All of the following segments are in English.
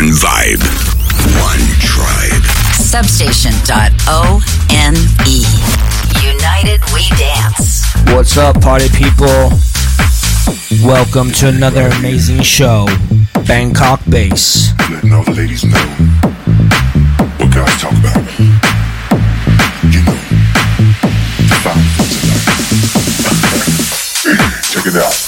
One vibe. One tribe. Substation.one. United we dance. What's up, party people? Welcome to another amazing show, Bangkok Bass. Letting all the ladies know what guys talk about. You know, the Check it out.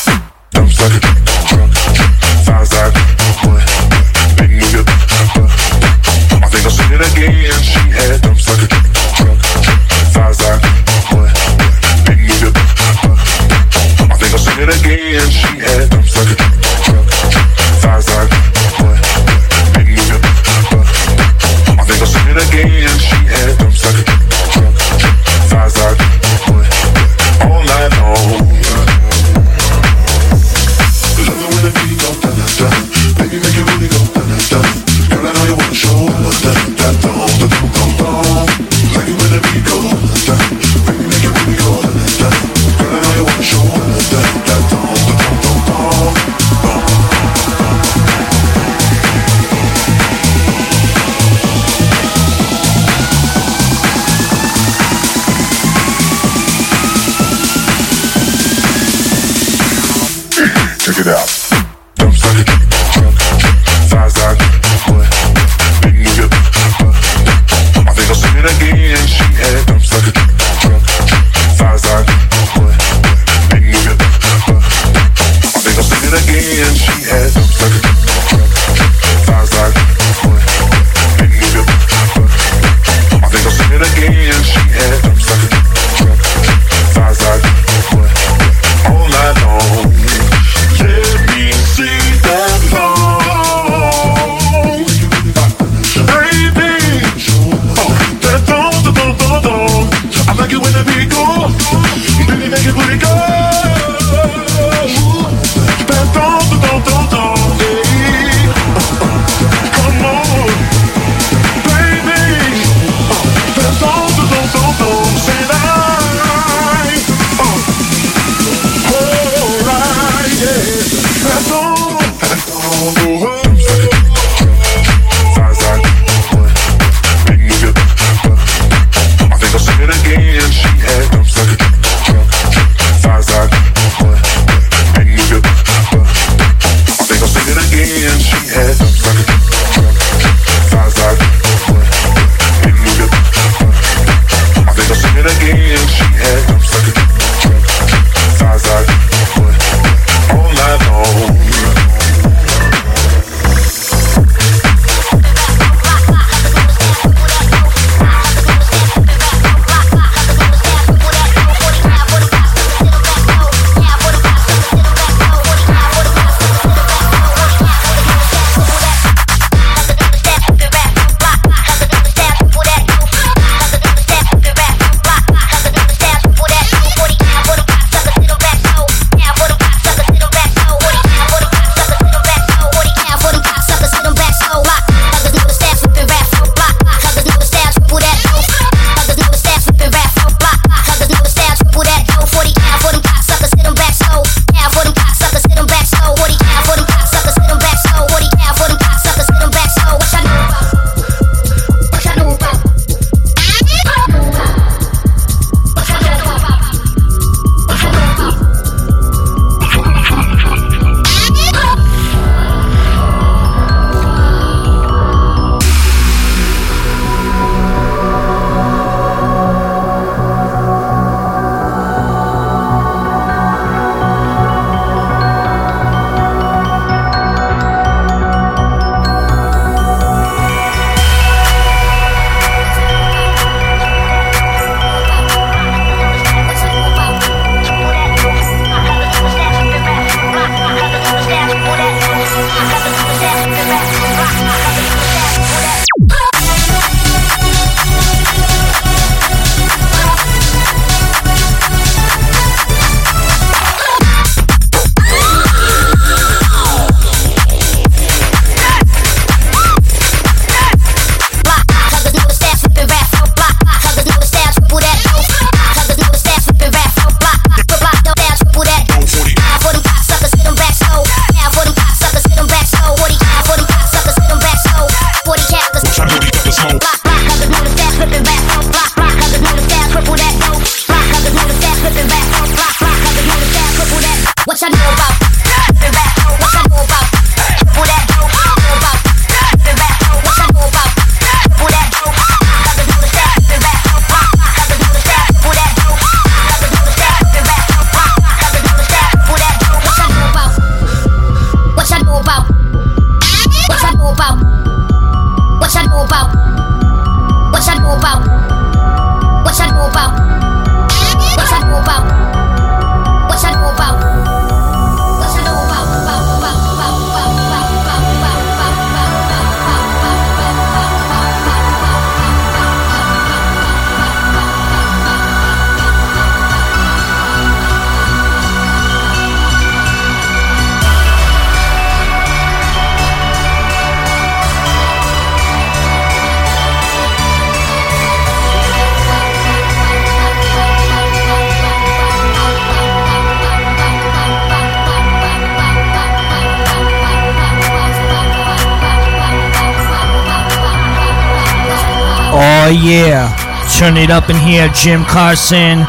Turn it up in here. Jim Carson,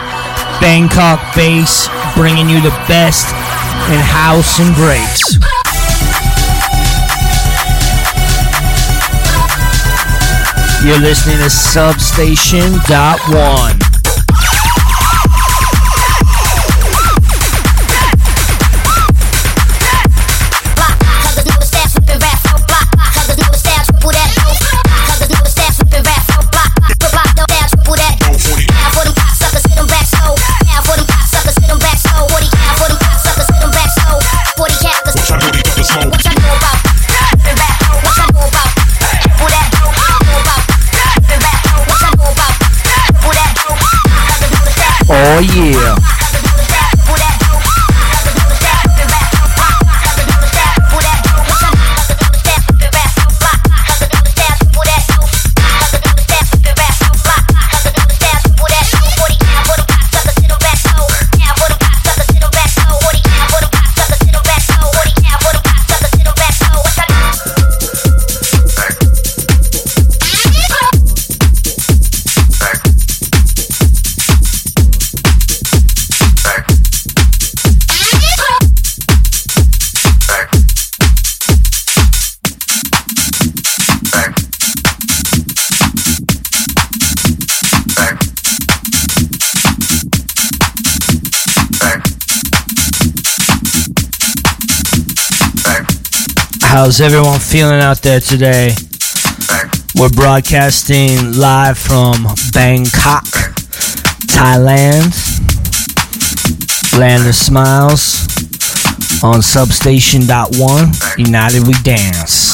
Bangkok Bass, bringing you the best in house and breaks. You're listening to Substation Dot One. Oh yeah. How's everyone feeling out there today? We're broadcasting live from Bangkok, Thailand, Land of Smiles, on Substation Dot One. United We Dance.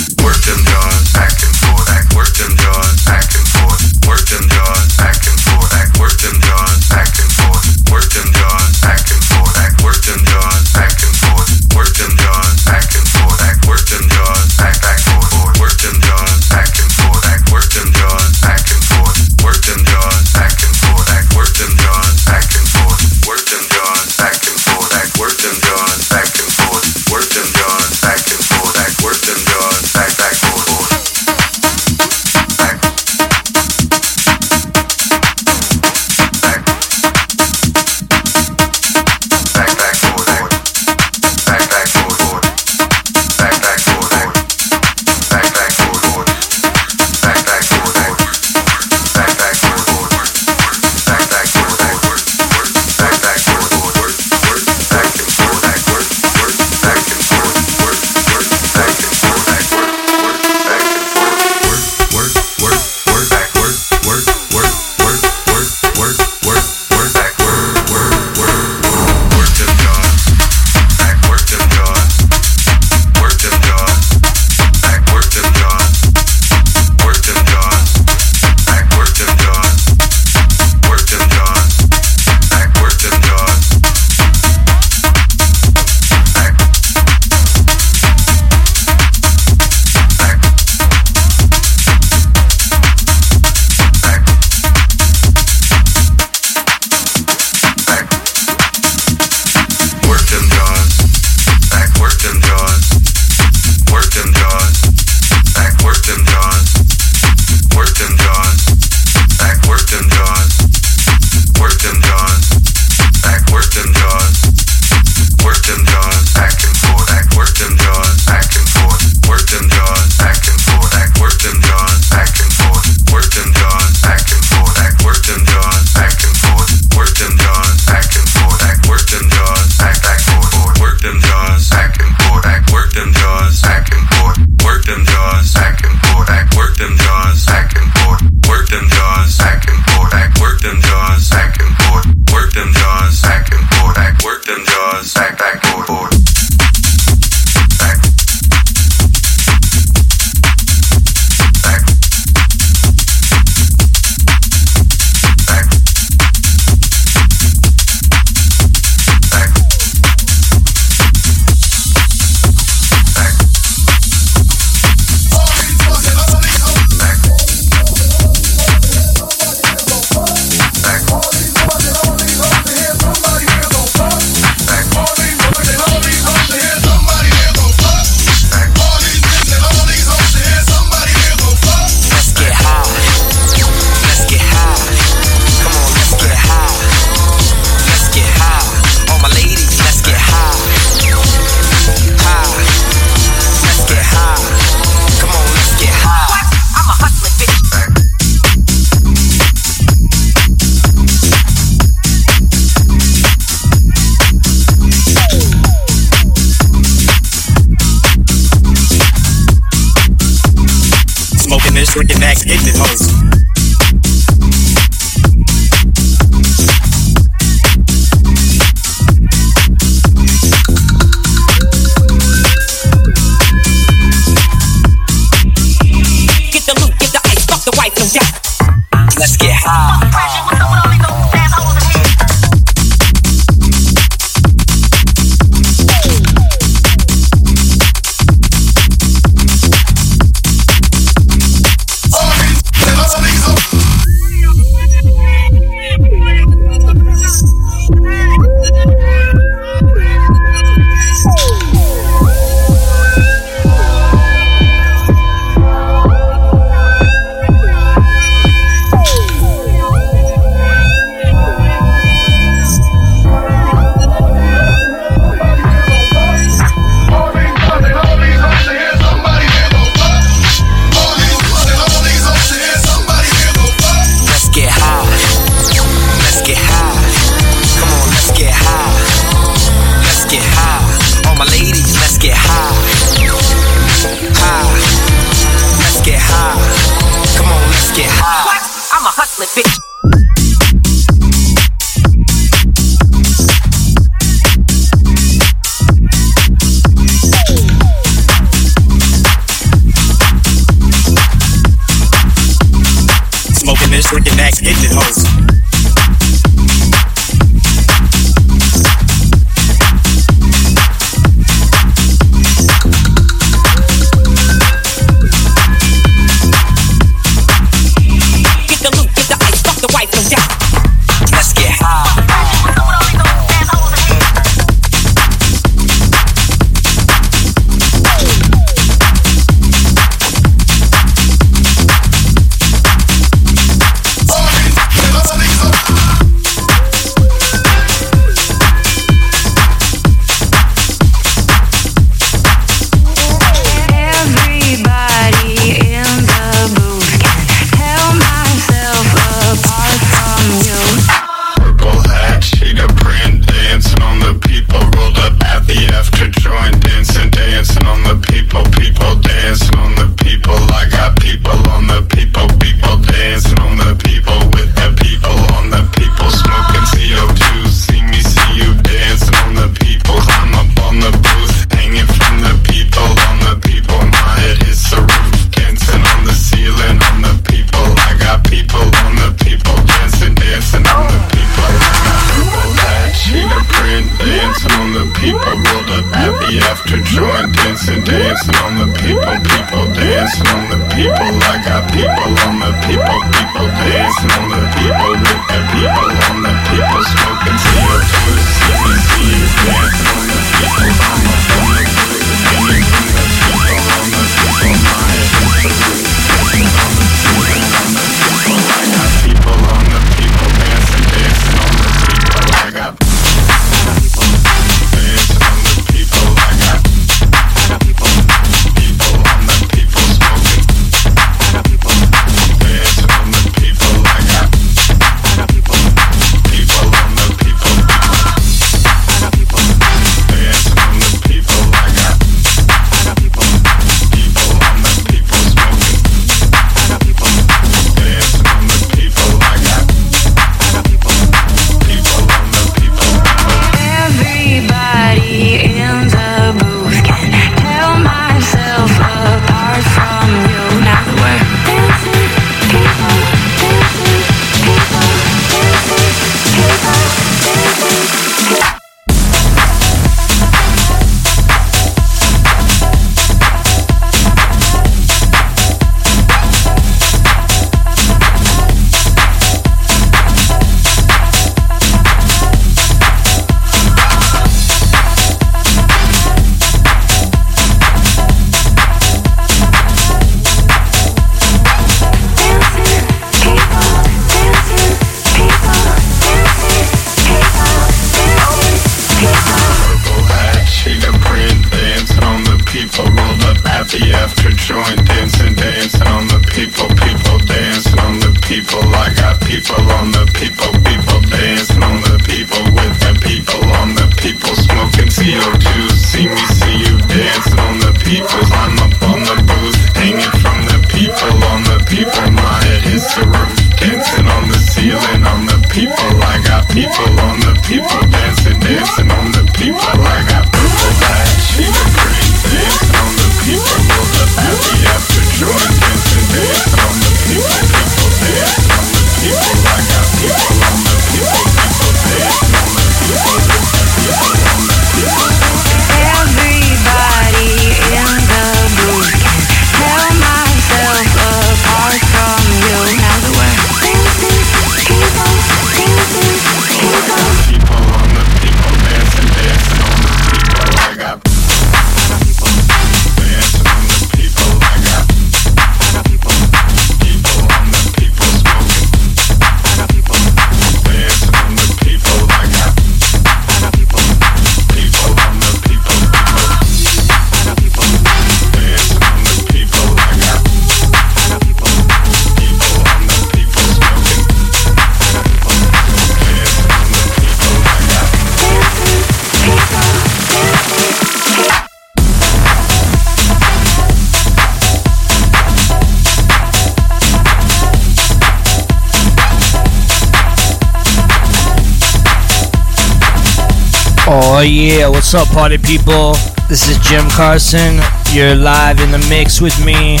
Oh yeah, what's up party people? This is Jim Carson. You're live in the mix with me.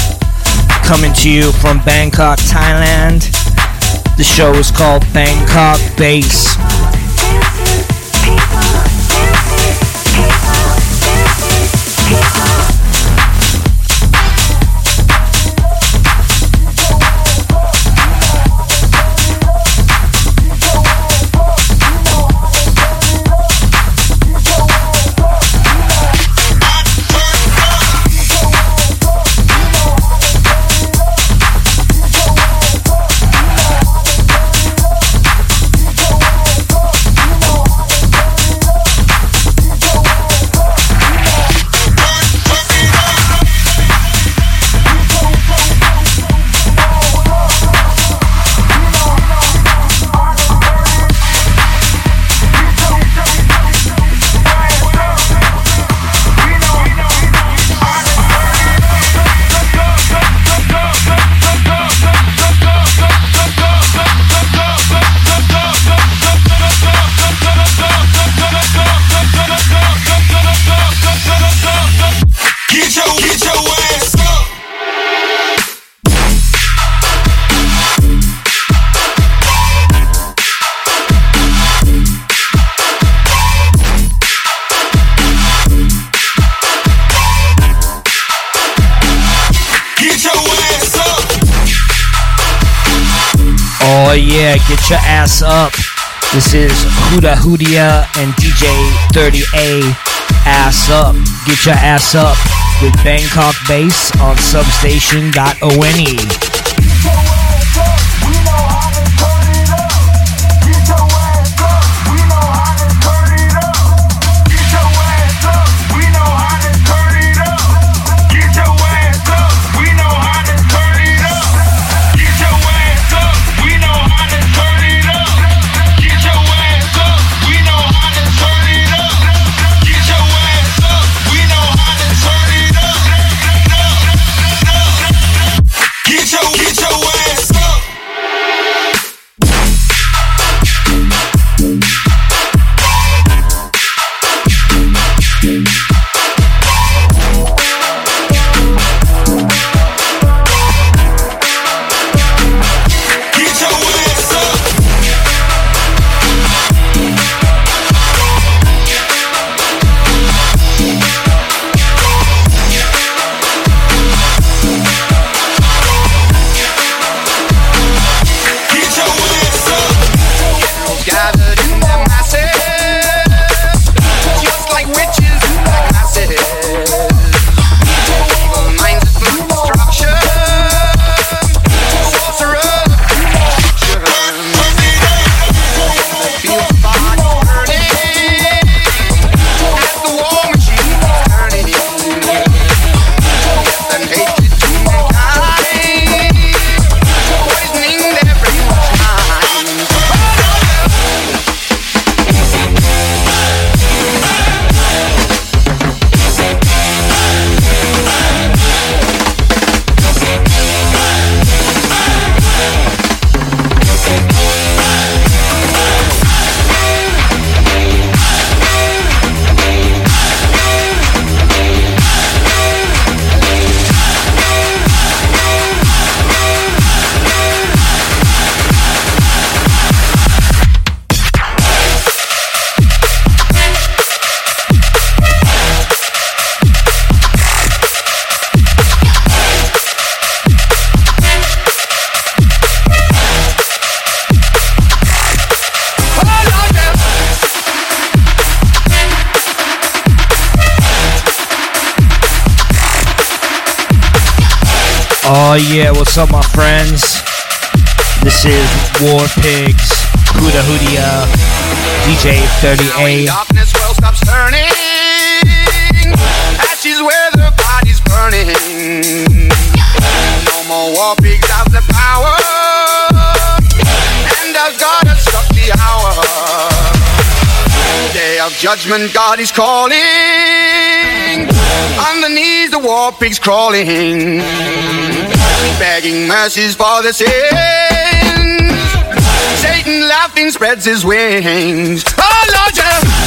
Coming to you from Bangkok, Thailand. The show is called Bangkok Bass. People, people, people, Huda Hudia and DJ 30A. Ass up, get your ass up with Bangkok Bass on substation.one. 38. Stops turning. Ashes where the body's burning. No more war pigs out the power. And I've got to the hour. Day of judgment, God is calling. The war pigs crawling. Begging mercies for the sin. Satan laughing spreads his wings. Oh Lord, yeah.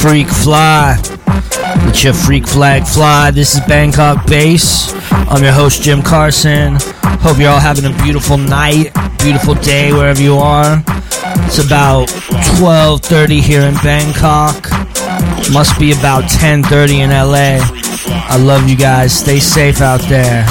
Freak Fly. It's your Freak Flag Fly. This is Bangkok Bass. I'm your host, Jim Carson. Hope you're all having a beautiful night, beautiful day, wherever you are. It's about 12.30 here in Bangkok. Must be about 10.30 in LA. I love you guys. Stay safe out there.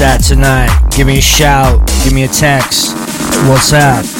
at tonight, give me a shout, give me a text. What's up?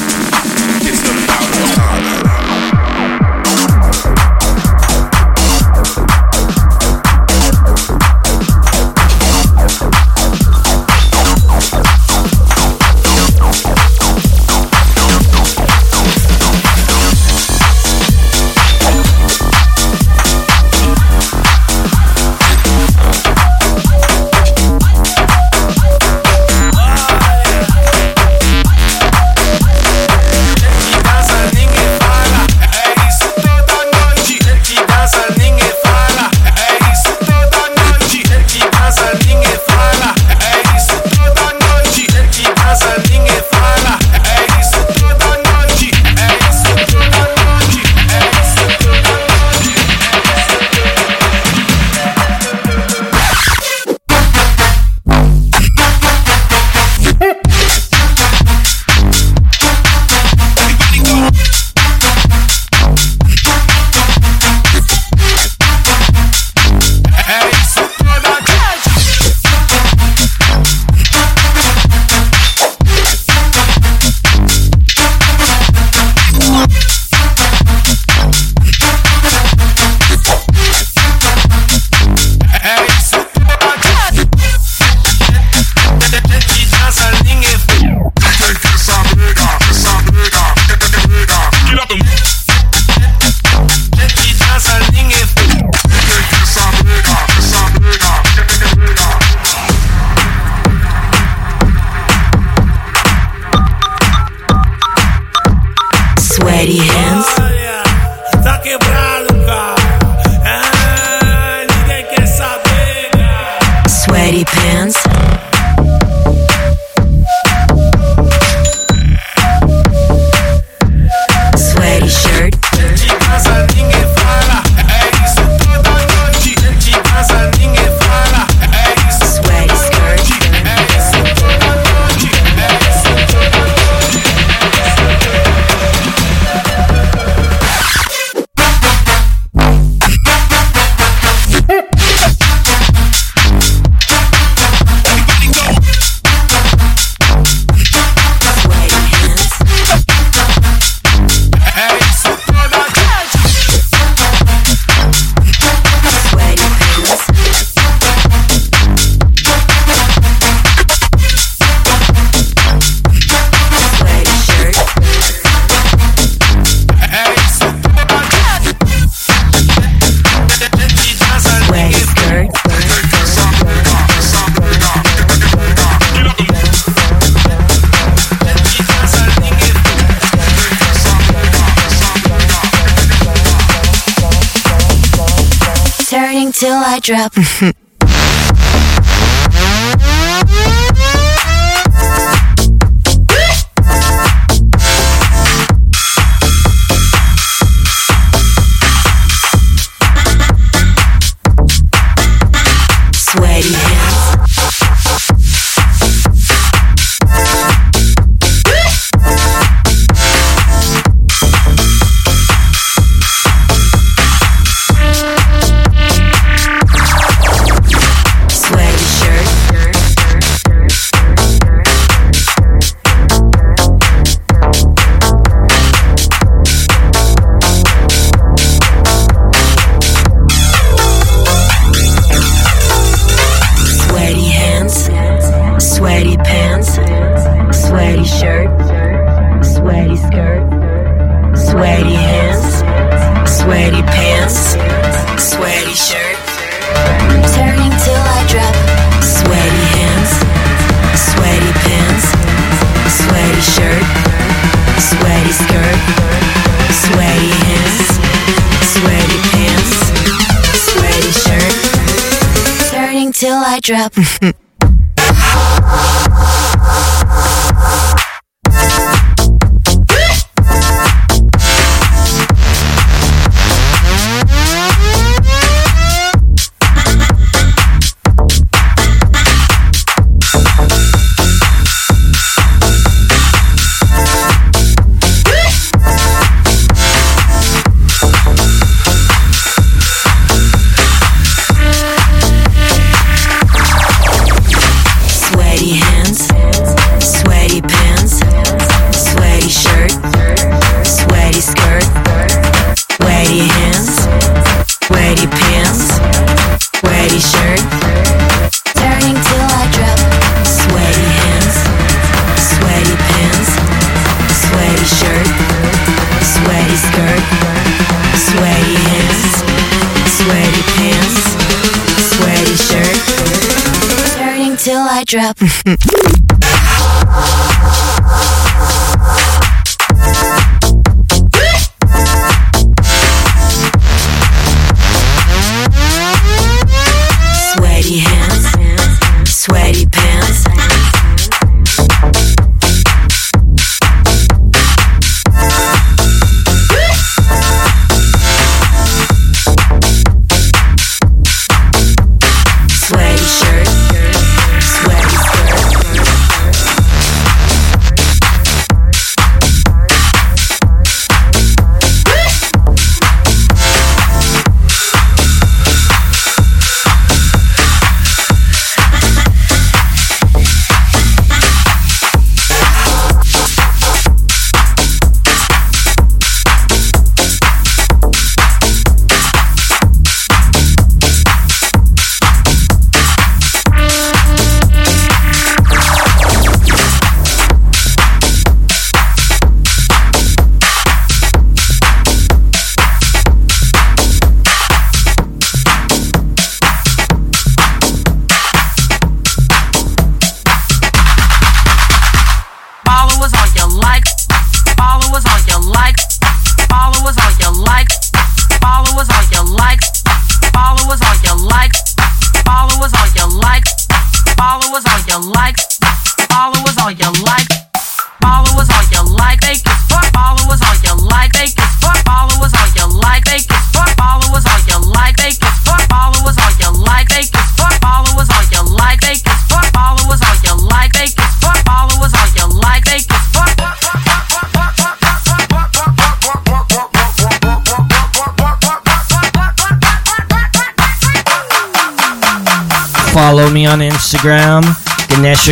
Drop.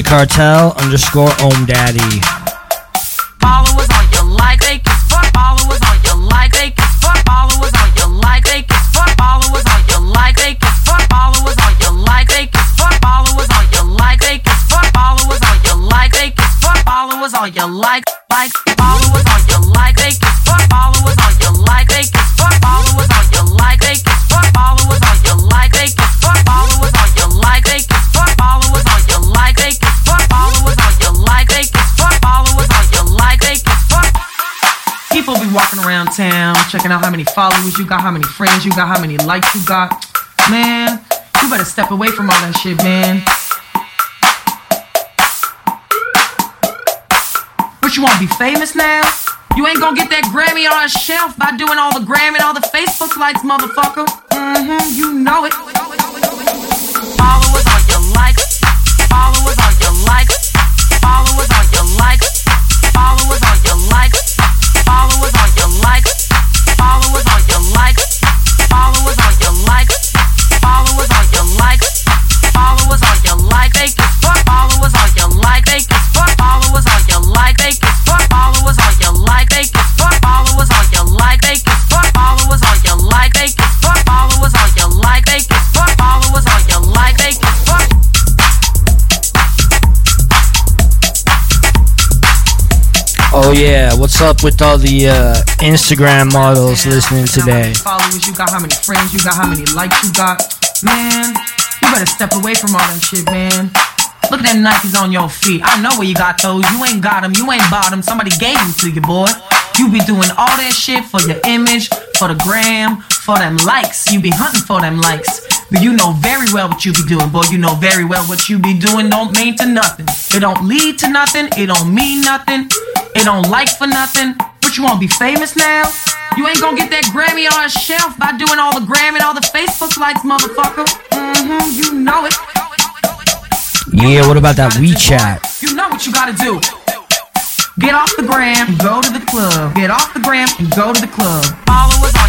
Cartel underscore Om Daddy. Checking out how many followers you got, how many friends you got, how many likes you got. Man, you better step away from all that shit, man. What you wanna be famous now? You ain't gonna get that Grammy on a shelf by doing all the Grammy and all the Facebook likes, motherfucker. Mm-hmm, you know it. Oh yeah, what's up with all the uh, Instagram models listening today? followers you got, how many friends you got, how many likes you got. Man, you better step away from all that shit, man. Look at them Nikes on your feet. I know where you got those. You ain't got them. You ain't bought them. Somebody gave them to you, boy. You be doing all that shit for your image, for the gram, for them likes. You be hunting for them likes. But you know very well what you be doing, boy. You know very well what you be doing don't mean to nothing. It don't lead to nothing. It don't mean nothing. It don't like for nothing. What you wanna be famous now? You ain't gonna get that Grammy on a shelf by doing all the Grammy and all the Facebook likes, motherfucker. Mm-hmm, you know it. Yeah, what about that WeChat? You know what you gotta do. Get off the gram and go to the club. Get off the gram and go to the club. Followers on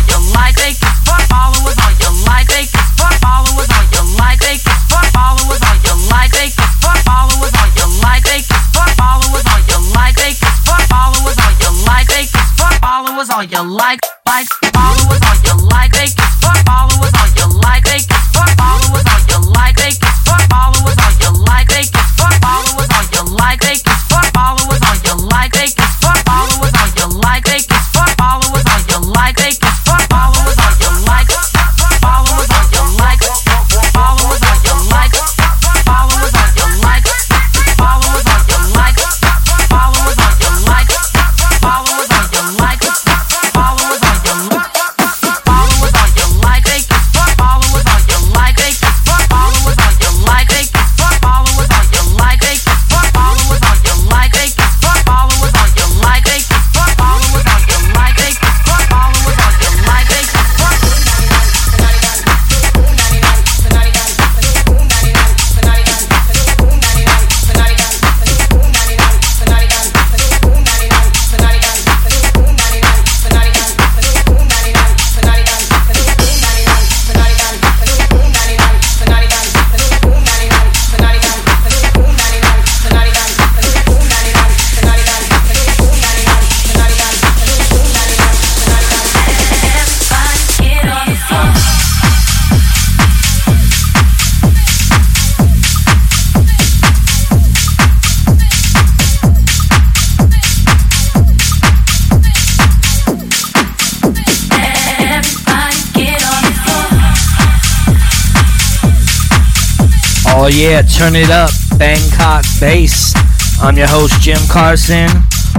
yeah, turn it up, Bangkok bass. I'm your host Jim Carson.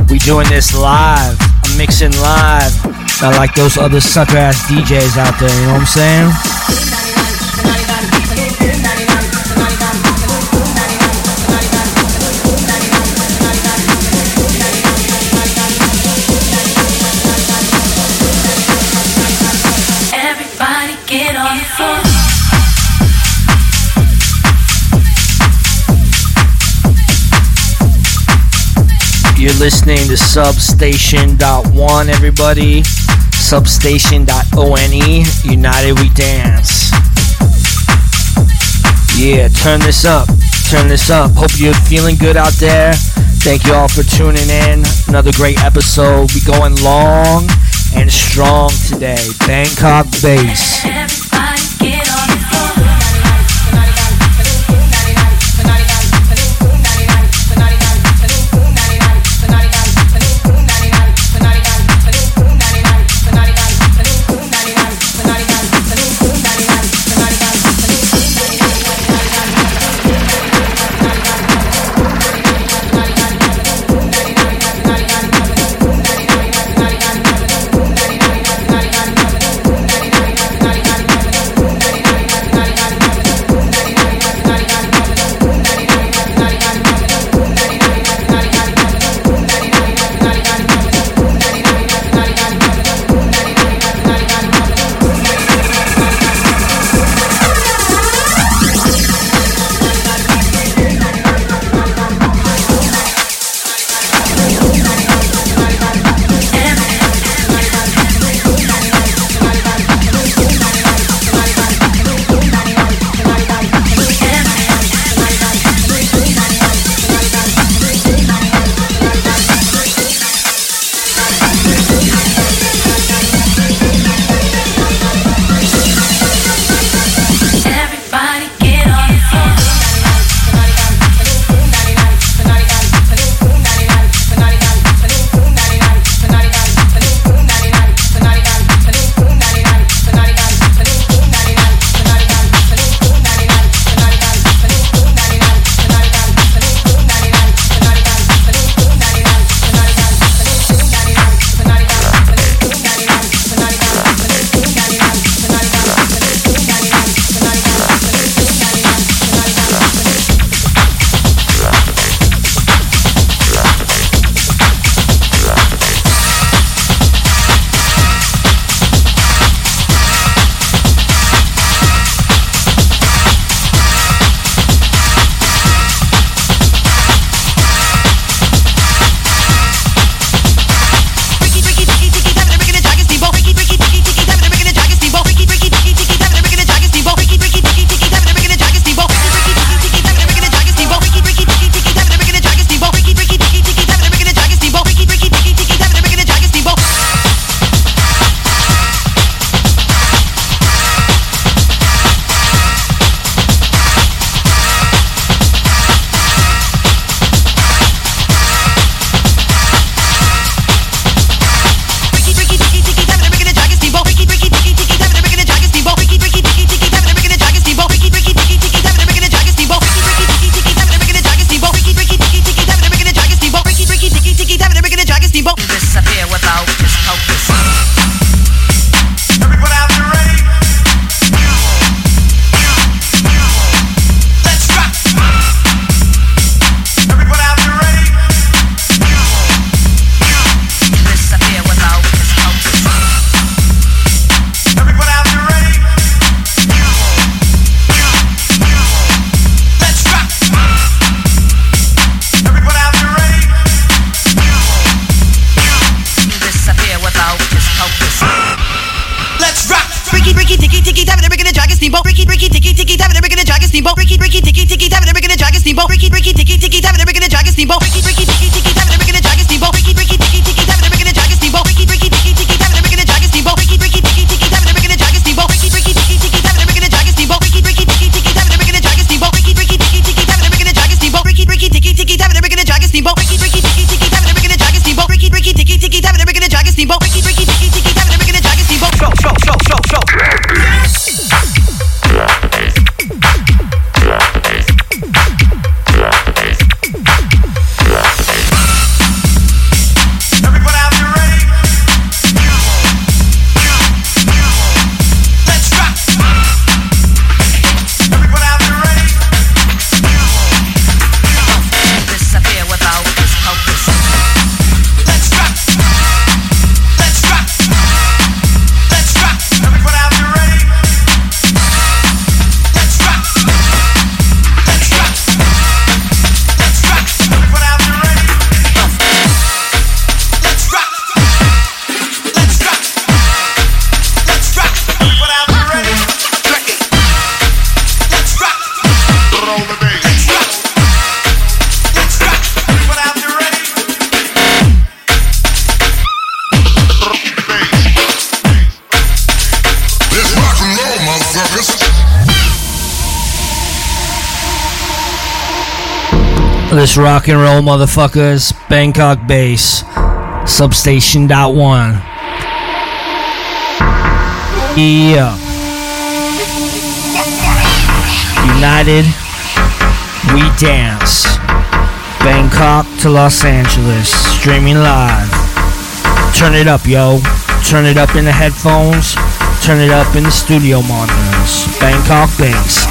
We doing this live. I'm mixing live. Not like those other sucker ass DJs out there. You know what I'm saying? You're listening to Substation.one, everybody. Substation.one. United we dance. Yeah, turn this up. Turn this up. Hope you're feeling good out there. Thank you all for tuning in. Another great episode. We going long and strong today. Bangkok bass. Let's rock and roll, motherfuckers. Bangkok Bass, substation dot one. Yeah. United, we dance. Bangkok to Los Angeles, streaming live. Turn it up, yo. Turn it up in the headphones. Turn it up in the studio monitors. Bangkok Bass.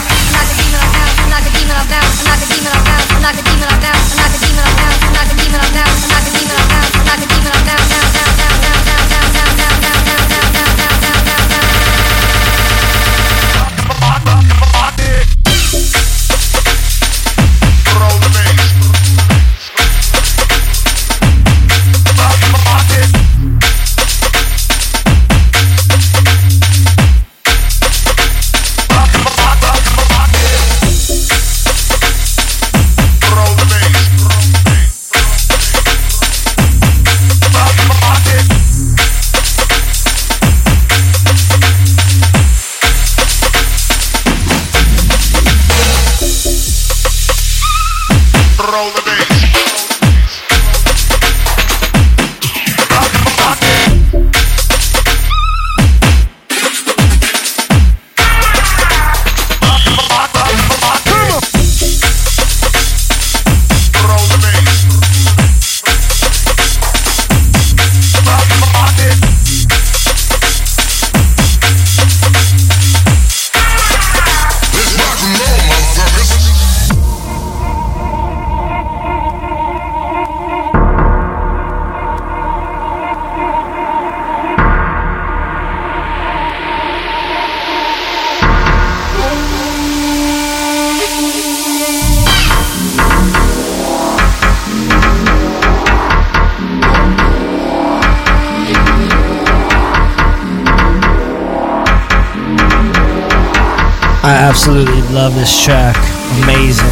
love this track. Amazing.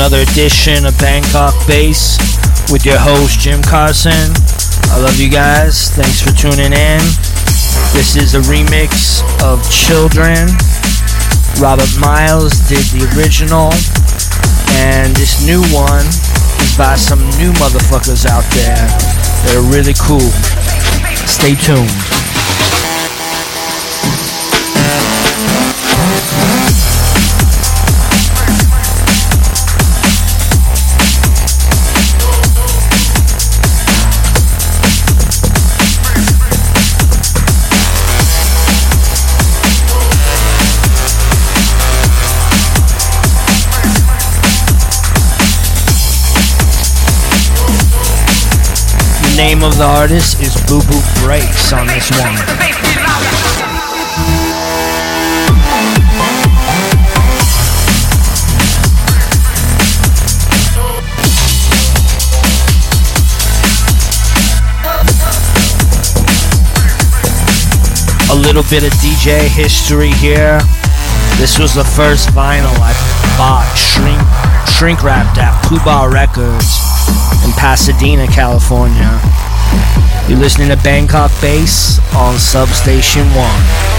Another edition of Bangkok Bass with your host Jim Carson. I love you guys. Thanks for tuning in. This is a remix of Children. Robert Miles did the original, and this new one is by some new motherfuckers out there that are really cool. Stay tuned. Name of the artist is Boo Boo Breaks on this one. A little bit of DJ history here. This was the first vinyl I bought, shrink, shrink wrapped at Poobah Records Pasadena, California. You're listening to Bangkok Bass on Substation 1.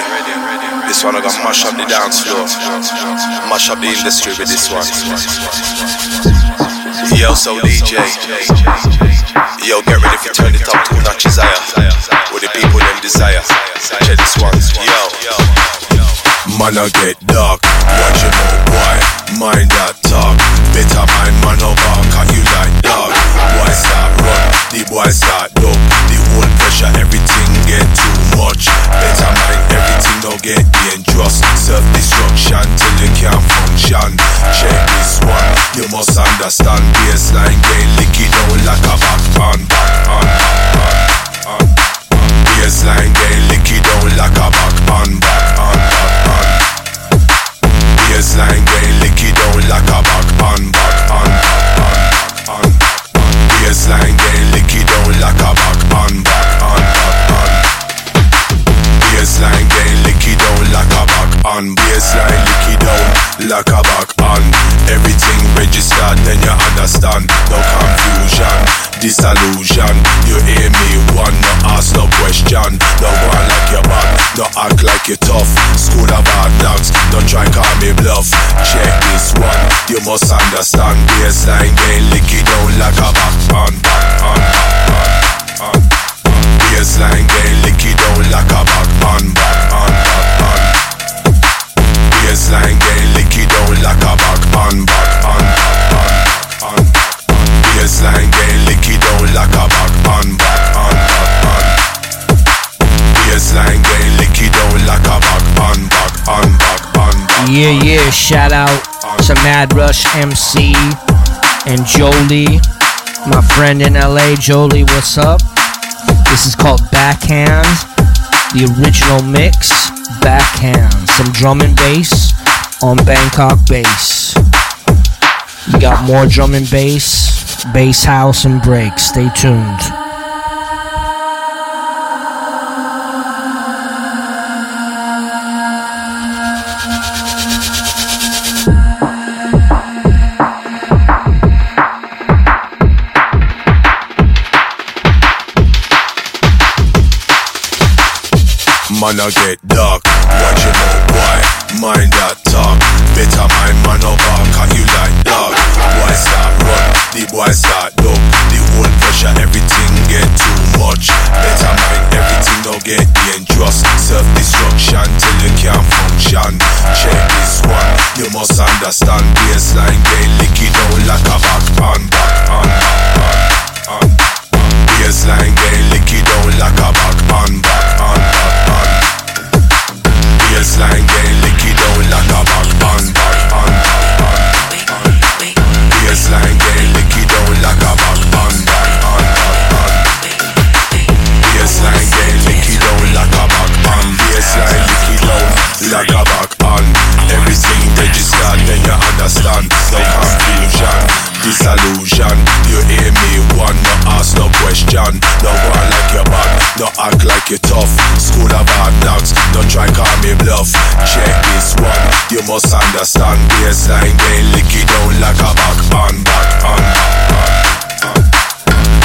Ready. This one I gonna mash up the dance floor. Mash up the industry with this one. Yo, so DJ. Yo, get ready for turn it up two notches higher. With the people them desire. Check this one. Yo. Man, I get dark. Watch your mouth, boy. Mind that talk. Better mind, man, bark. Can you like dog? Boy start run. The boy start duck. Pressure, everything get too much. Better mind, everything no get dangerous. Self destruction till you can't function. Check this one. You must understand. Bassline get licky down like a back pan, back pan, back pan. Bassline get licky down like a back pan, back pan, back pan. Bassline get licky down like a back. Bassline get licky down like a back pan, back pan, back pan. Bassline get licky down like a back pan. Bassline licky down like a back pan. Everything registered, then you understand. No confusion, disillusion. You hear me? One, no ask no question. No one like your back, no act like you're tough. School of hard knocks, don't try call me bluff. Check this one, you must understand. Bassline get licky down like a back pan, back pan, back pan, pan. Bassline down like a back pan, back pan, back. Bassline pan, pan, pan, pan. Bassline pan, pan, pan. Yeah, yeah, shout out to Mad Rush MC and Jolie, my friend in LA. Jolie, what's up? This is called Backhand, the original mix. Backhand, some drum and bass on Bangkok bass. We got more drum and bass, bass house, and breaks. Stay tuned. I get dark. Watch your mouth, boy. Mind that talk. Better mind, man, bark. Can you like dog? Why start run. The boy start duck. The whole pressure, everything get too much. Better mind, everything no get dangerous. Self destruction till you can't function. Check this one. You must understand. Bassline get licky down like a back pan, back pan, back pan. Bassline get licky down like a back pan, back Bassline you must understand. Bassline get licky down like a back pan, back pan.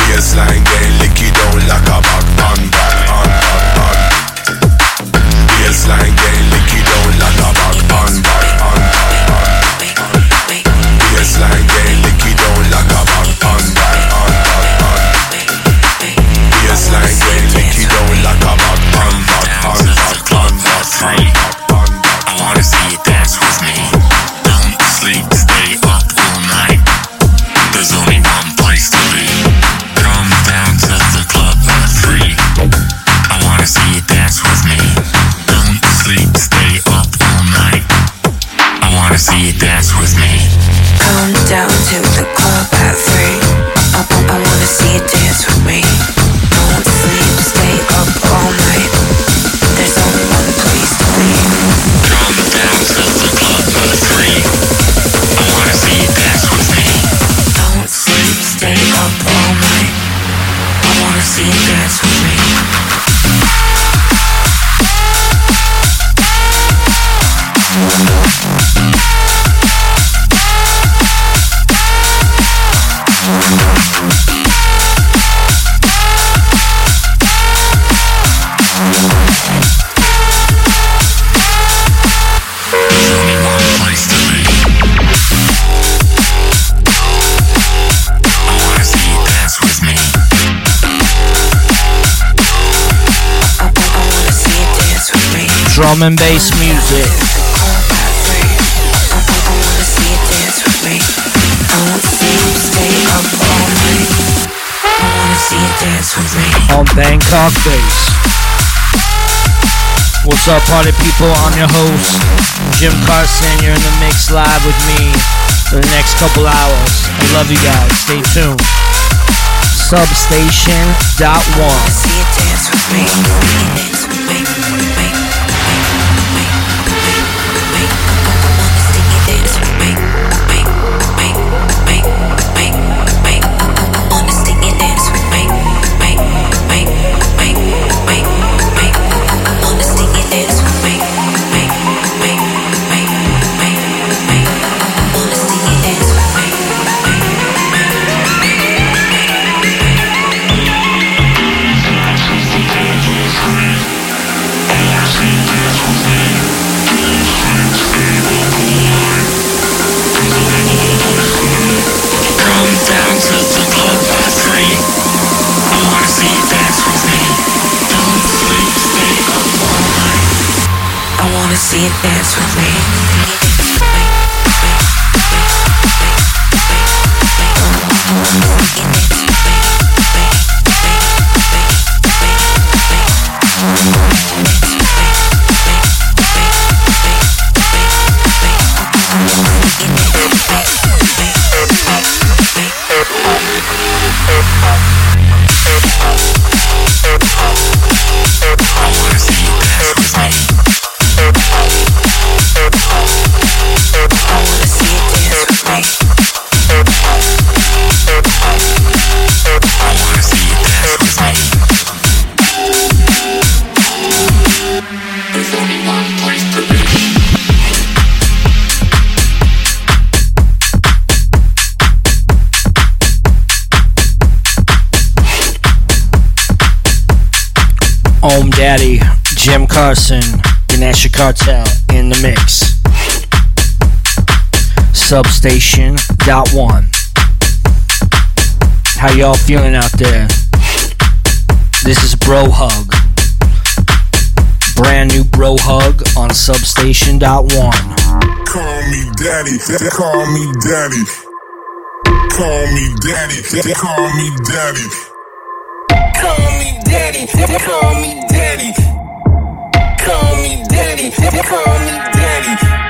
Baseline drum and bass music. On Bangkok Bass. What's up, party people? I'm your host, Jim Carson. You're in the mix live with me for the next couple hours. I love you guys. Stay tuned. Substation dot one. Dance with me. Carson, Ganesha Cartel in the mix. Substation dot one. How y'all feeling out there? This is Bro Hug. Brand new Bro Hug on Substation dot one. Call me daddy, call me daddy. Call me daddy, call me daddy. Call me daddy, call me daddy. Daddy, call me daddy.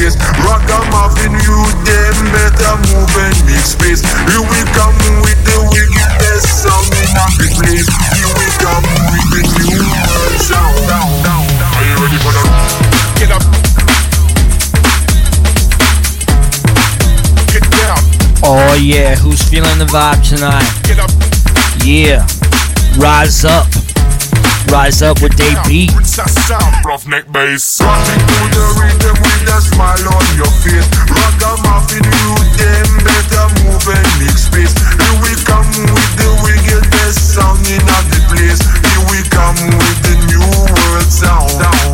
Face. Rock a muffin, you them better move and make space. Here we come with the wickedest song in the place. Here we come with the new world sound. Are you ready for the? Get up. Get down. Oh yeah, who's feeling the vibe tonight? Get up. Yeah, rise up, rise up with they beat. Sound. Roughneck bass. A smile on your face. Rock a muffin, you them better move and make space. Here we come with the wickedest song in the place. Here we come with the new world sound.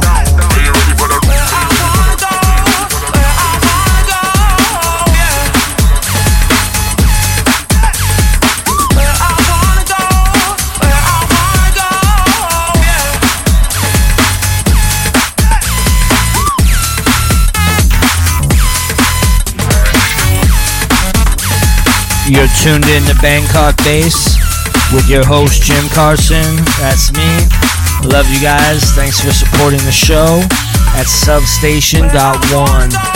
You're tuned in to Bangkok Bass with your host Jim Carson. That's me. Love you guys. Thanks for supporting the show at substation.one.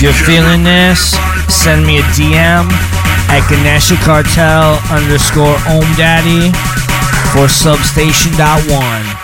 If you're feeling this, send me a DM at Ganesha Cartel underscore Om Daddy for substation.one. Mathematical,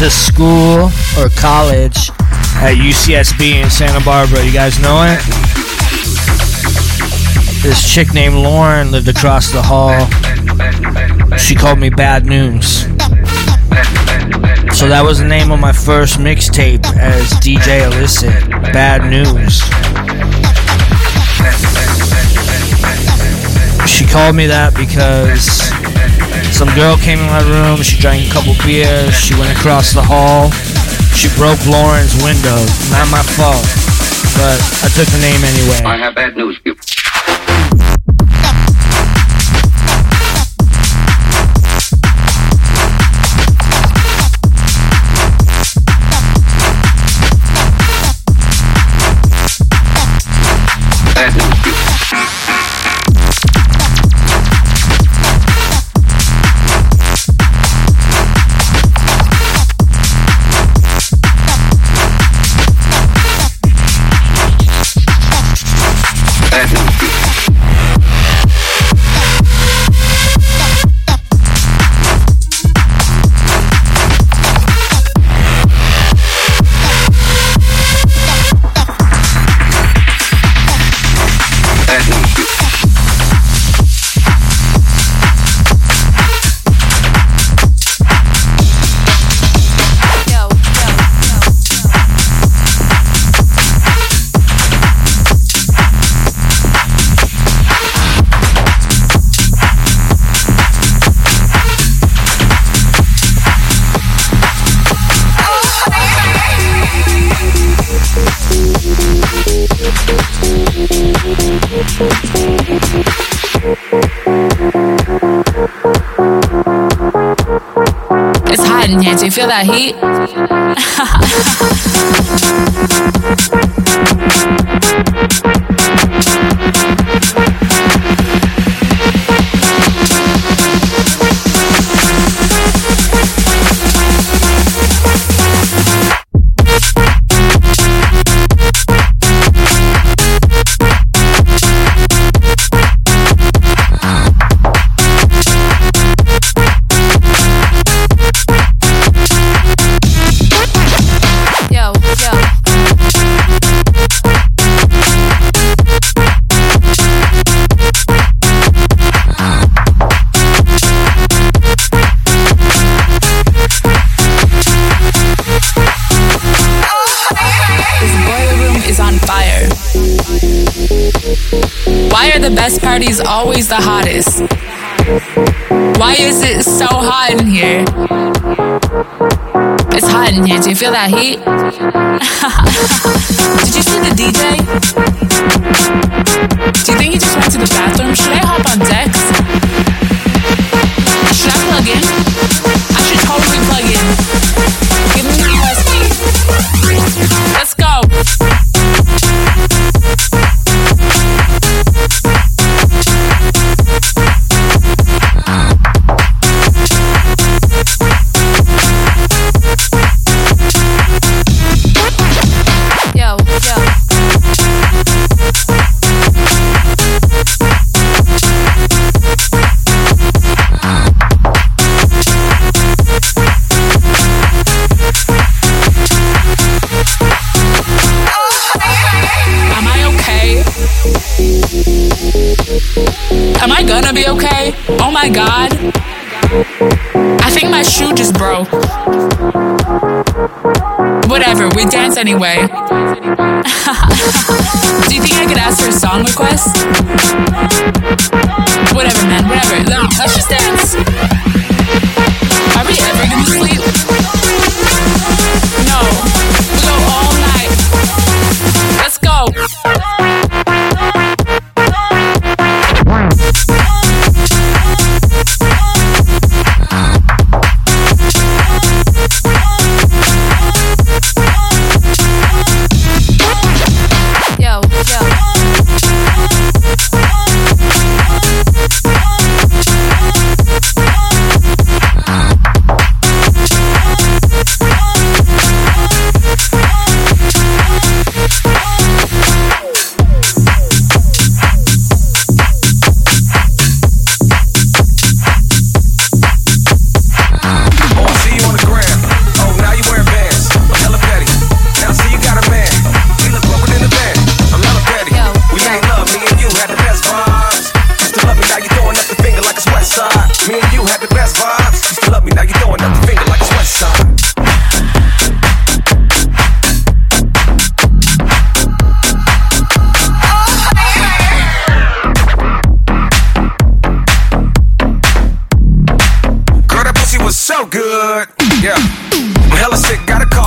to school or college at UCSB in Santa Barbara. You guys know it? This chick named Lauren lived across the hall. She called me Bad News. So that was the name of my first mixtape as DJ Illicit. Bad News. She called me that because some girl came in my room, she drank a couple beers, she went across the hall, she broke Lauren's window. Not my fault, but I took the name anyway. I have bad news for that heat? Feel that heat? dance good. Yeah. I'm hella sick, gotta come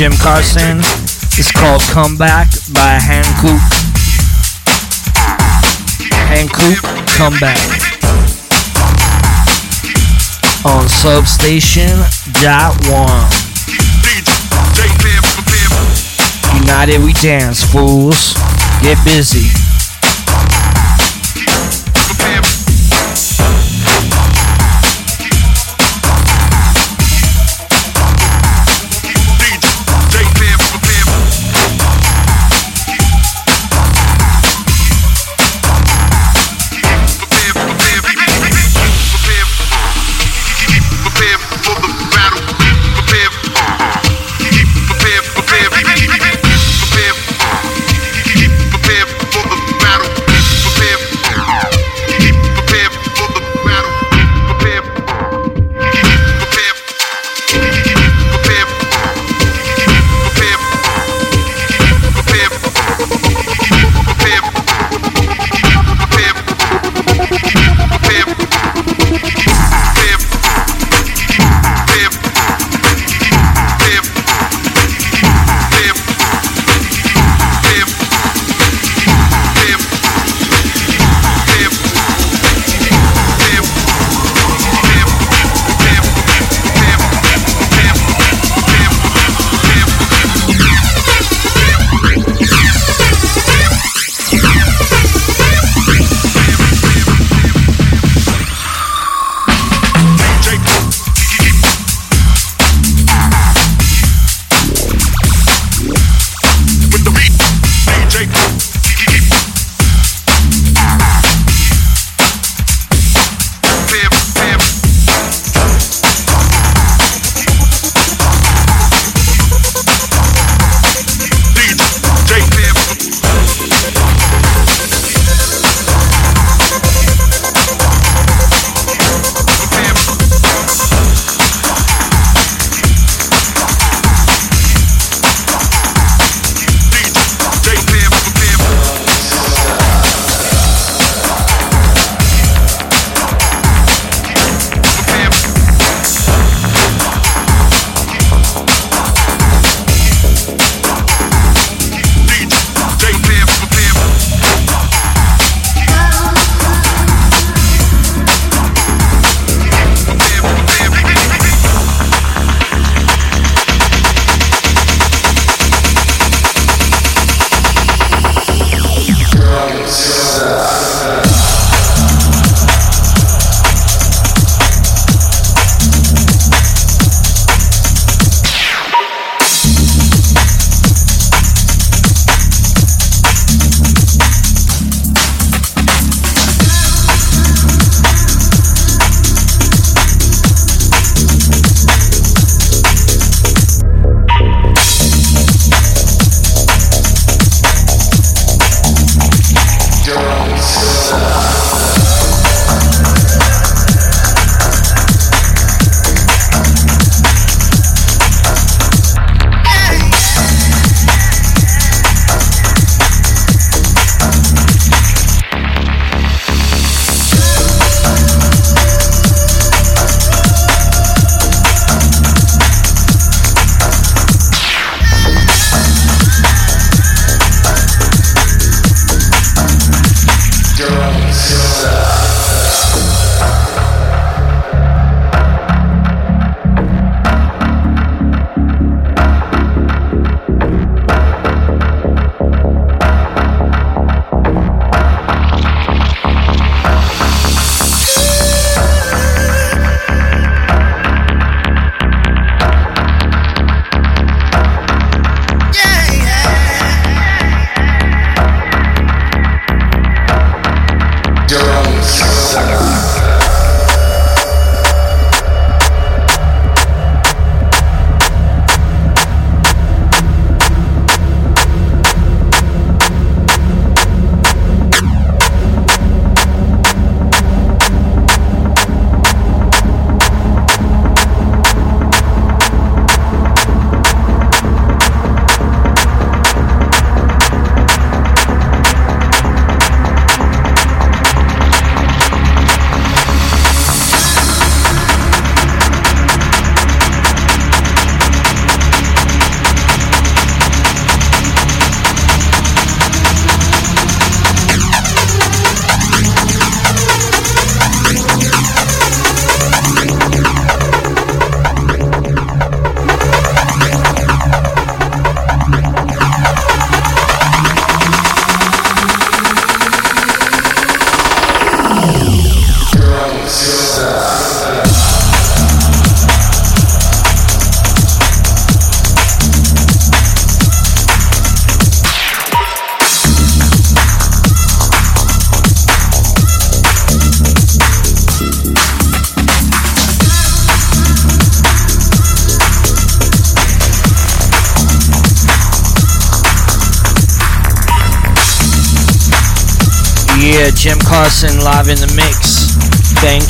Jim Carson. It's called Comeback by Hankook. Hankook Comeback. On Substation dot one. United we dance, fools. Get busy.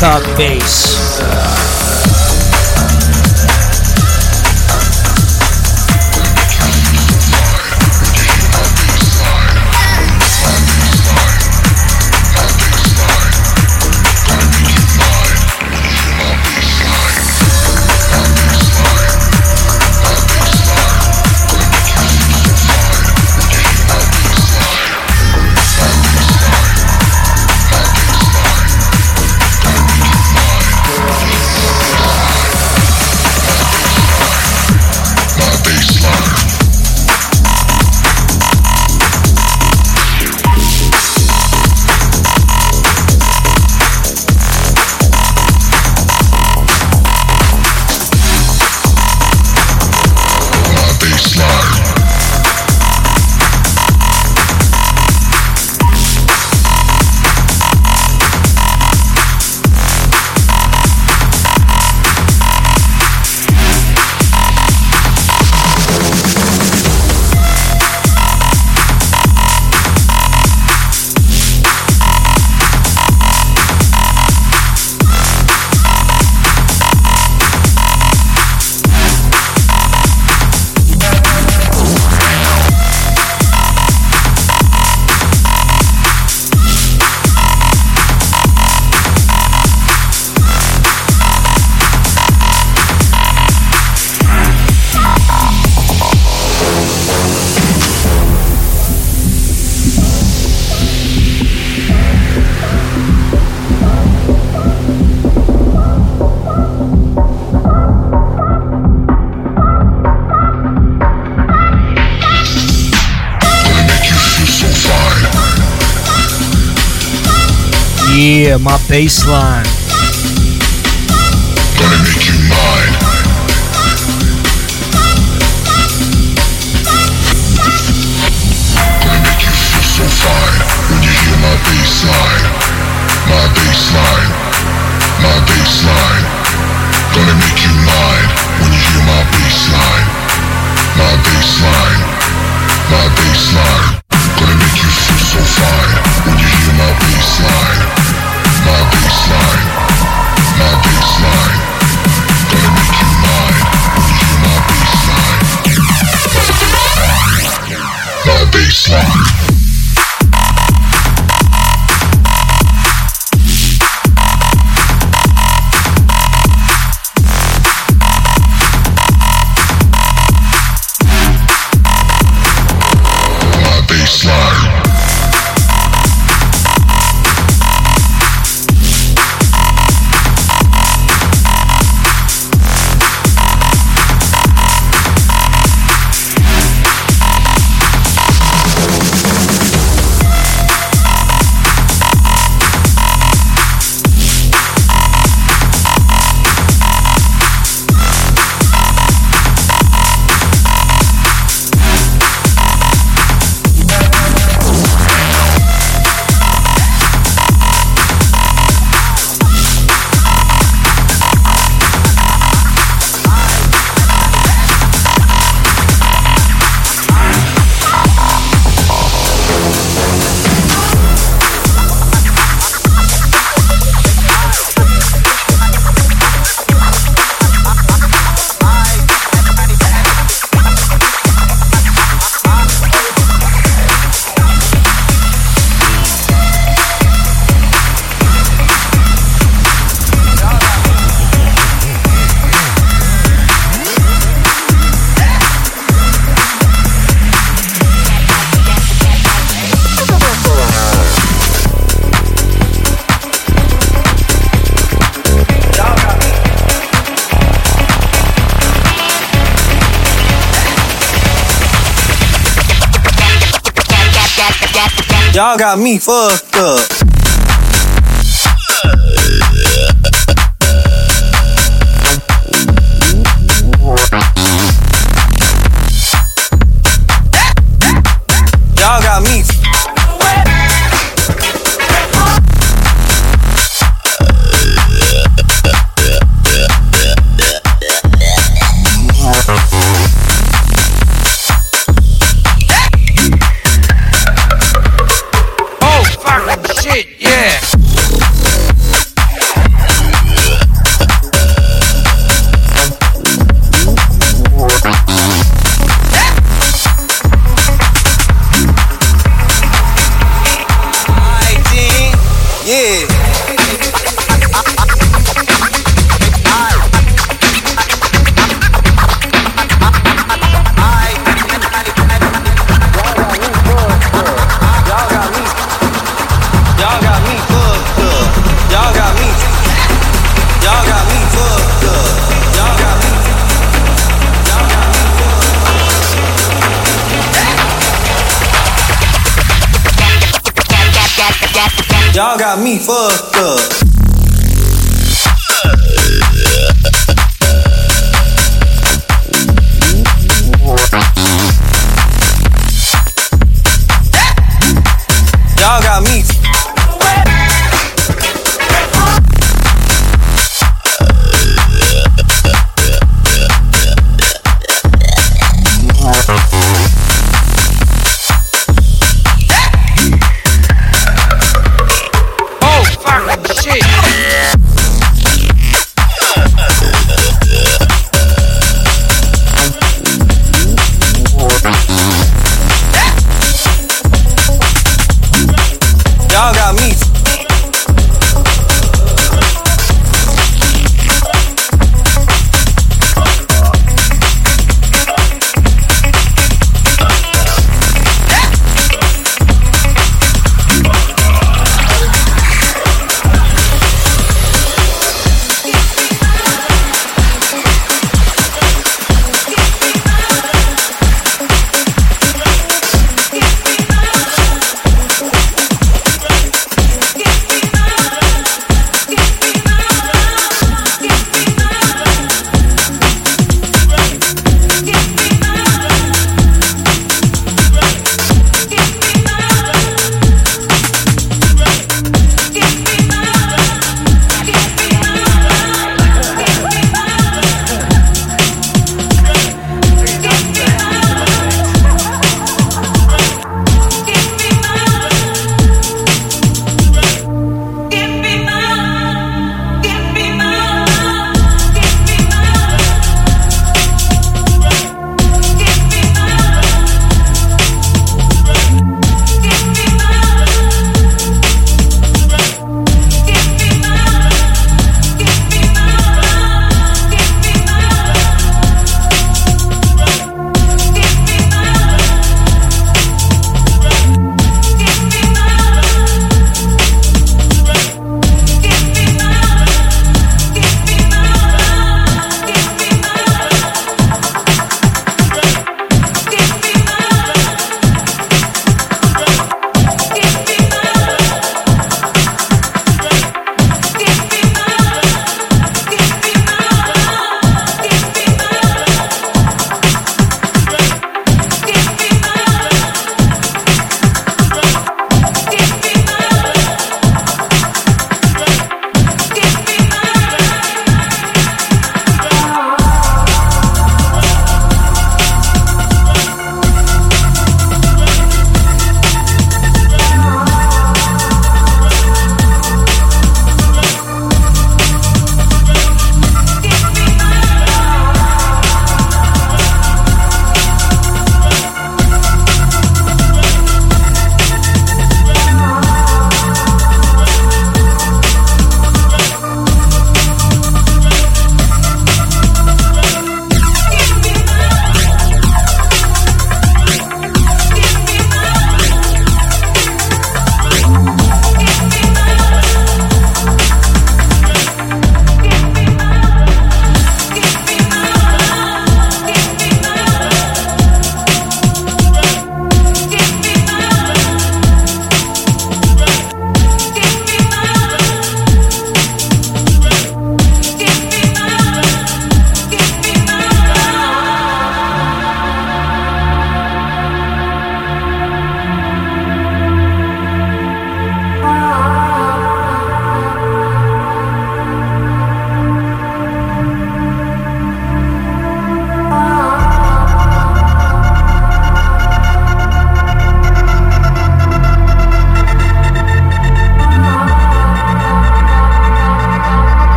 Bangkok Bass. yeah, my bassline. Gonna make you mine. Gonna make you feel so fine when you hear my bassline. My bassline. My bassline. got me fucked up.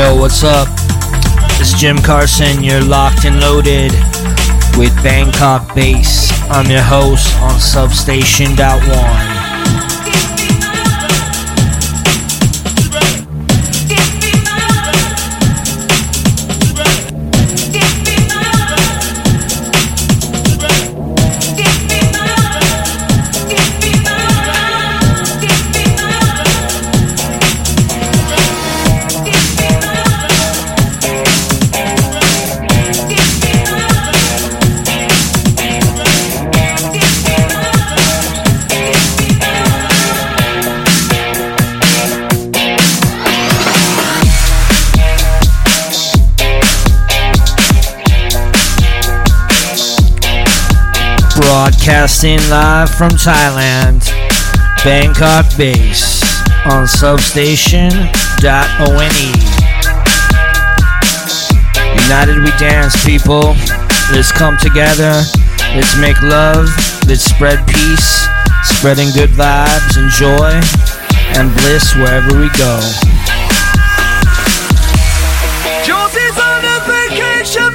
Yo, what's up? It's Jim Carson. You're locked and loaded with Bangkok Bass. I'm your host on Substation.1. Broadcasting live from Thailand, Bangkok Bass on Substation.one. United we dance, people. Let's come together. Let's make love. Let's spread peace, spreading good vibes and joy and bliss wherever we go. Josie's on a vacation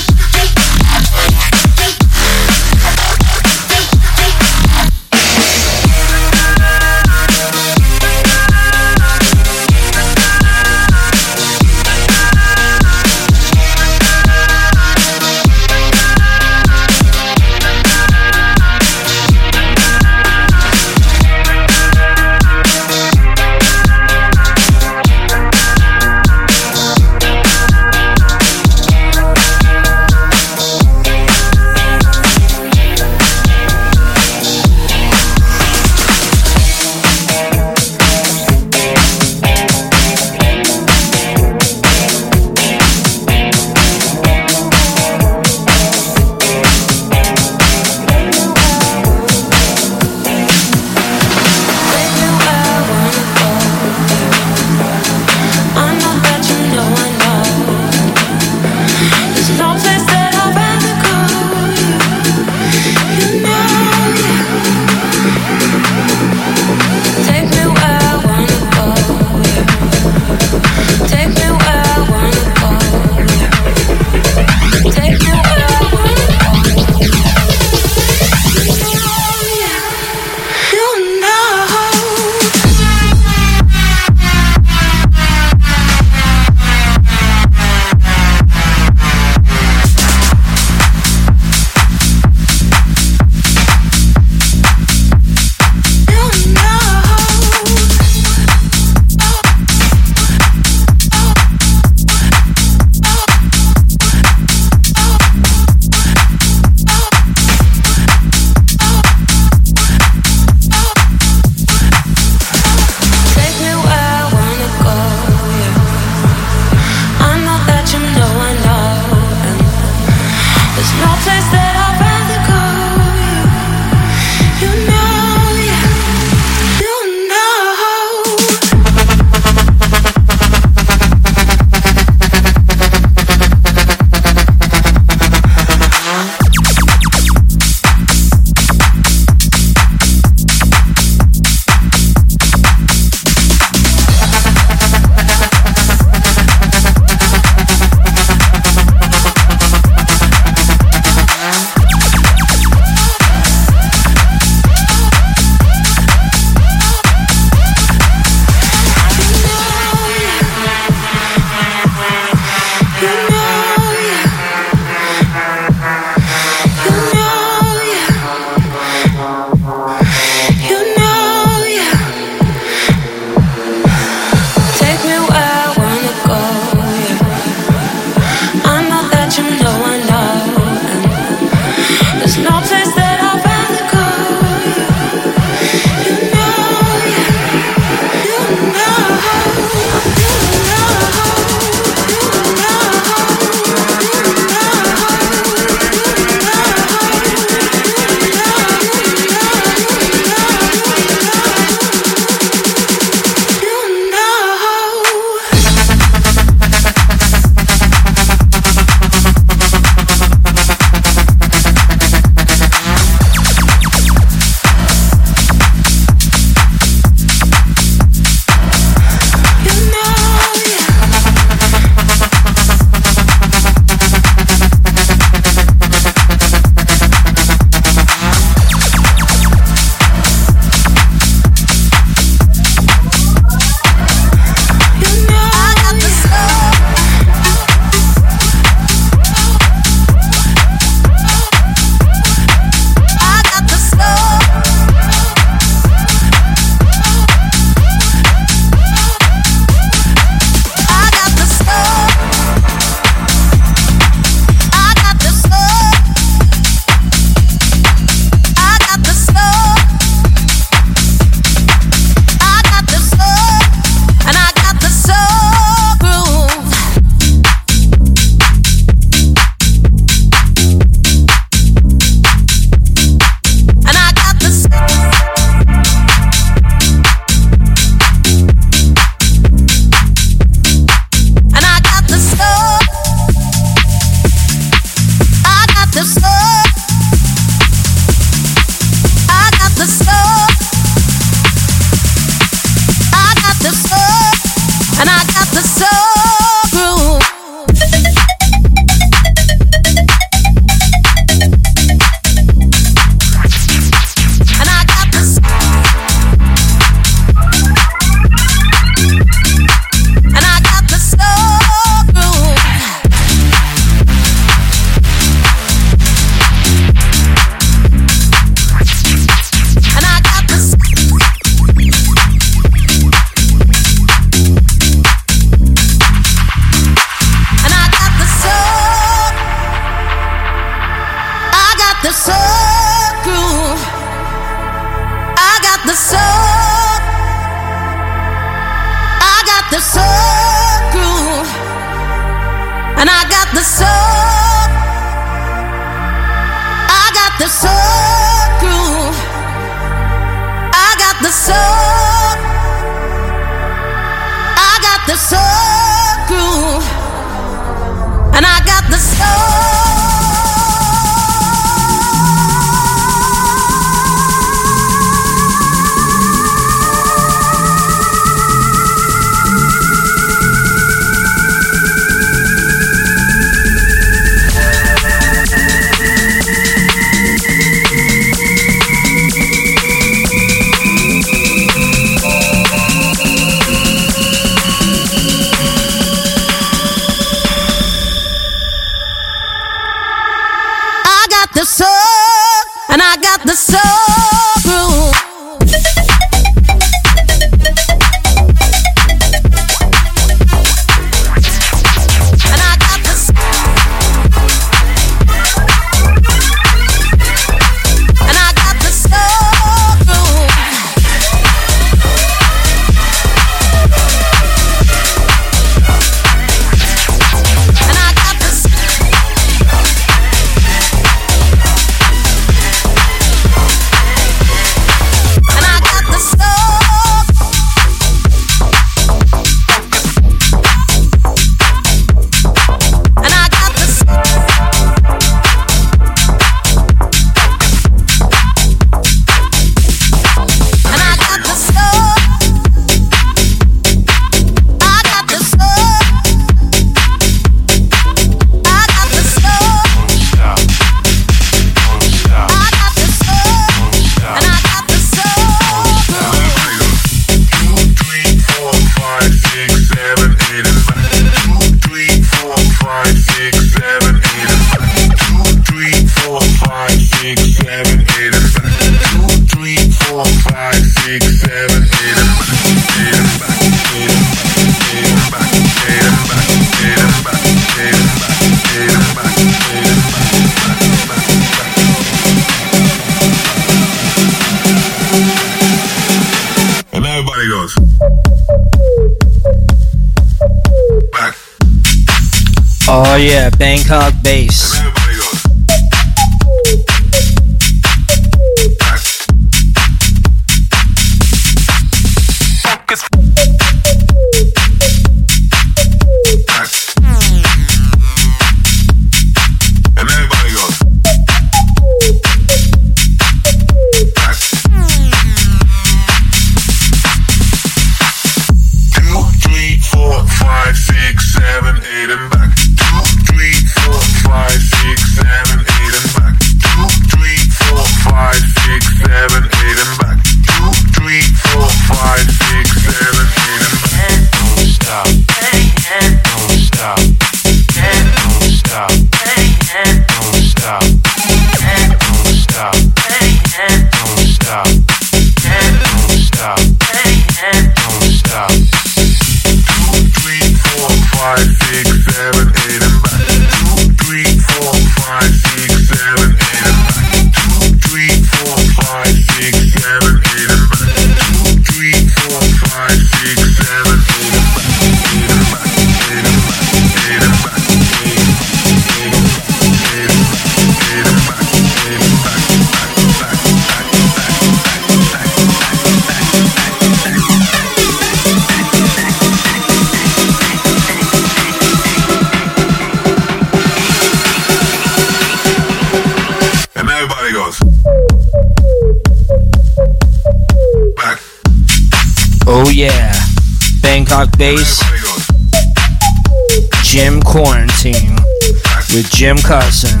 Jim Carson,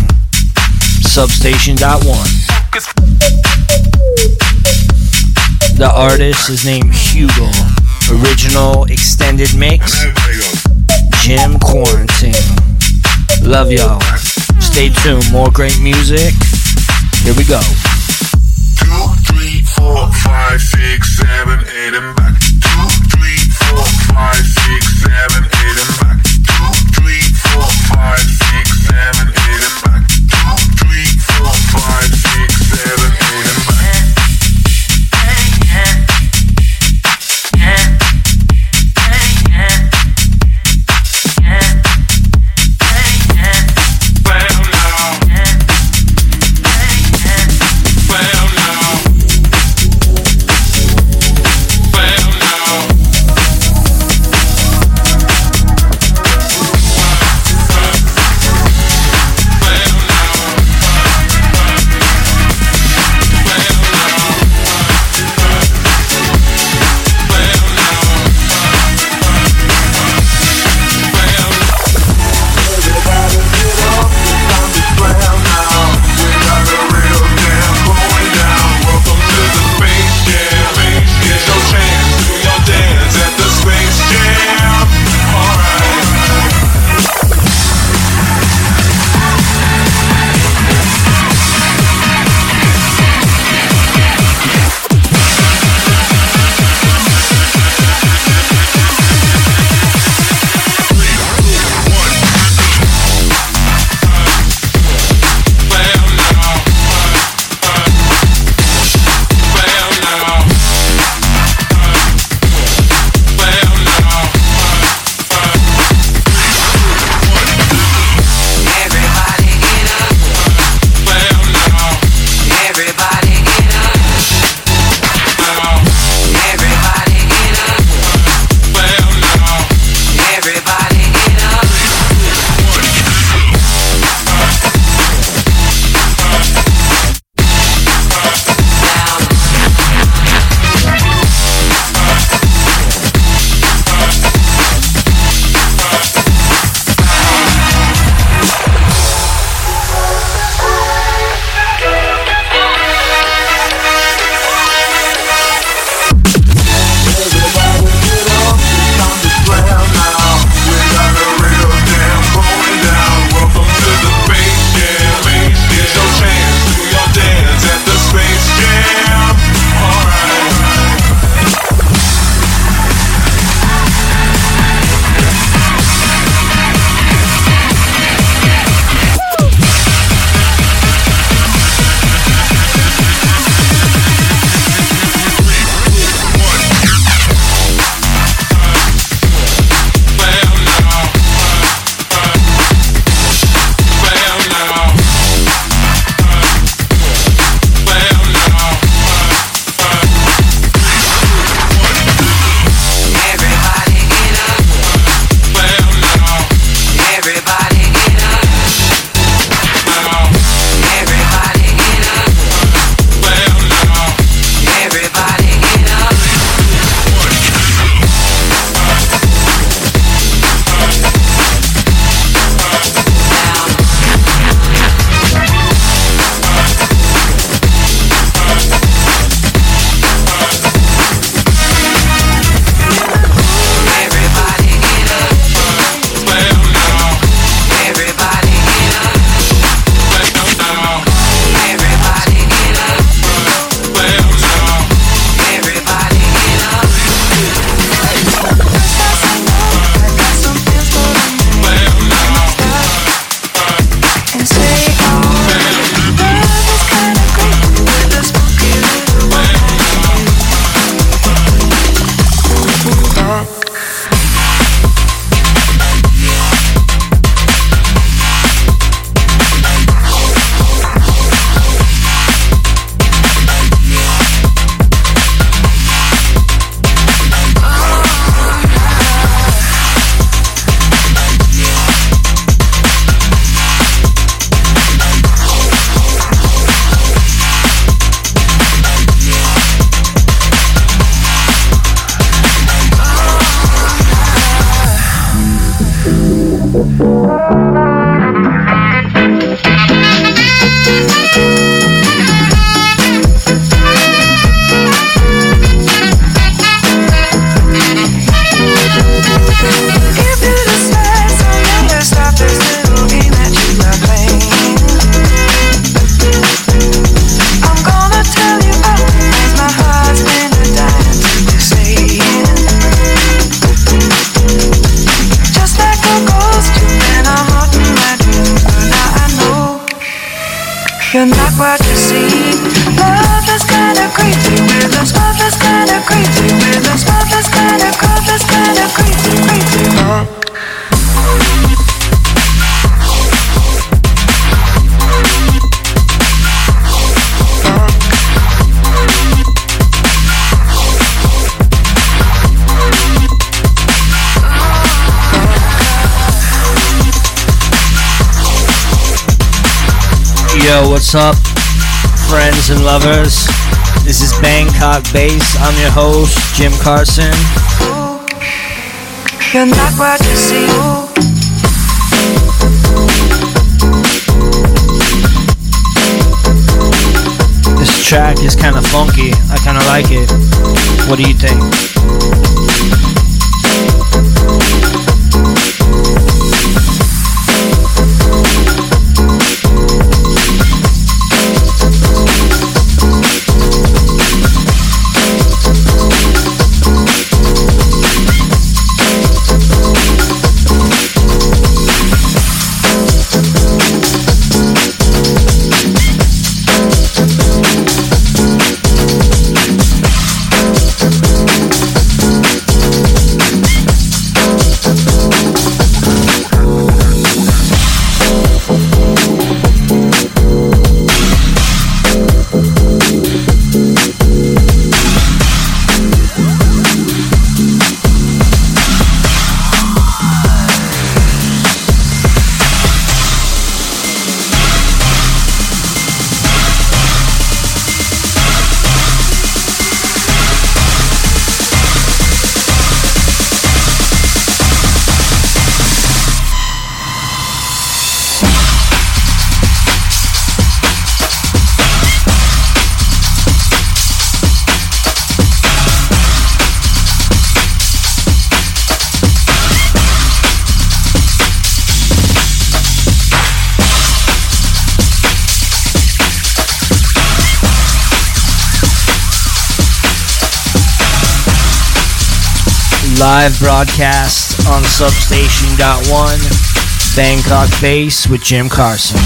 Substation Dot One. The artist is named Hugo. Original extended mix, Jim Quarantine. Love y'all. Stay tuned, more great music. Here we go. Carson. live broadcast on Substation.1, Bangkok Bass with Jim Carson.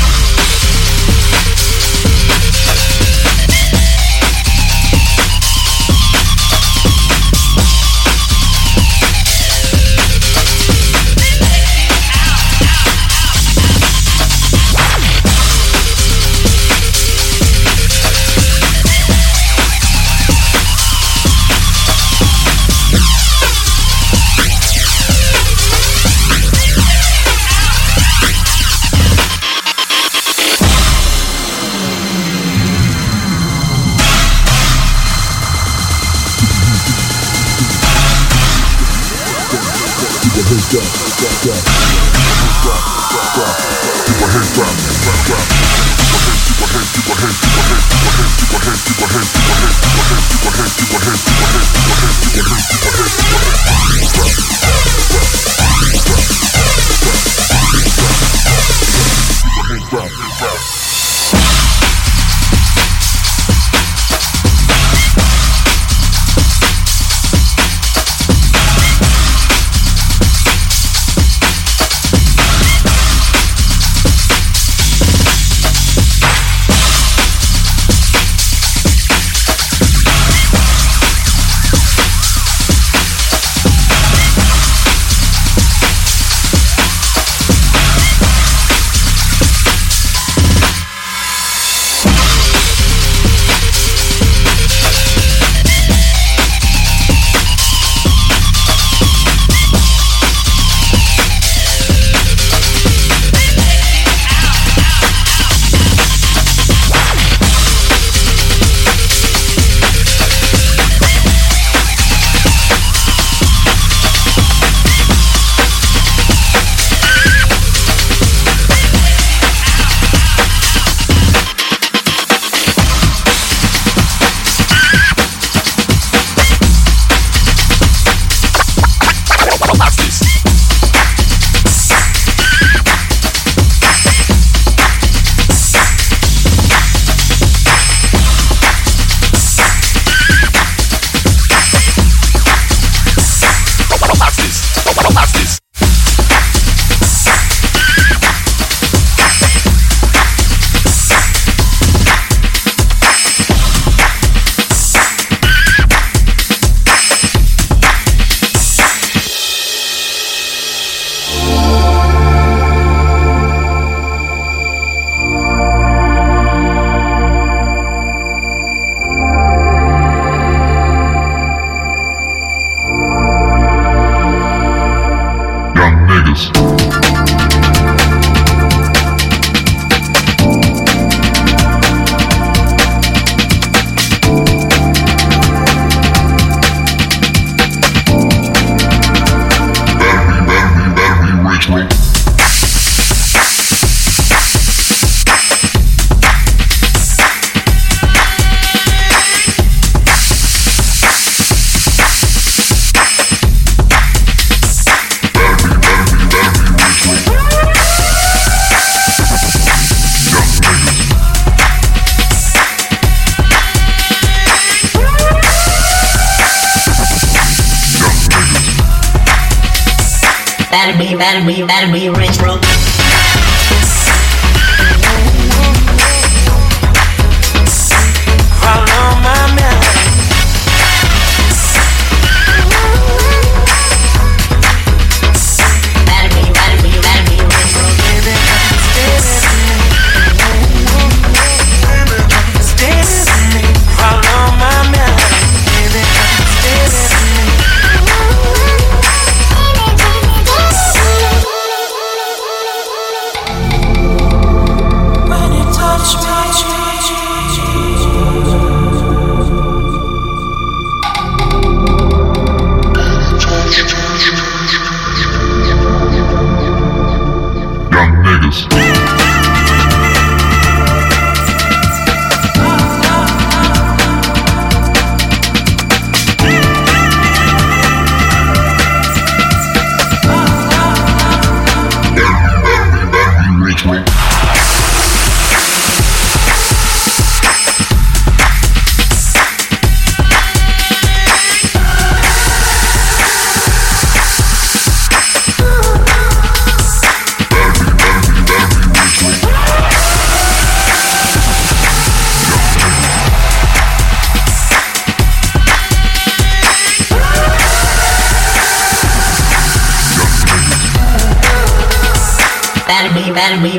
Better be, better be, rich, bro.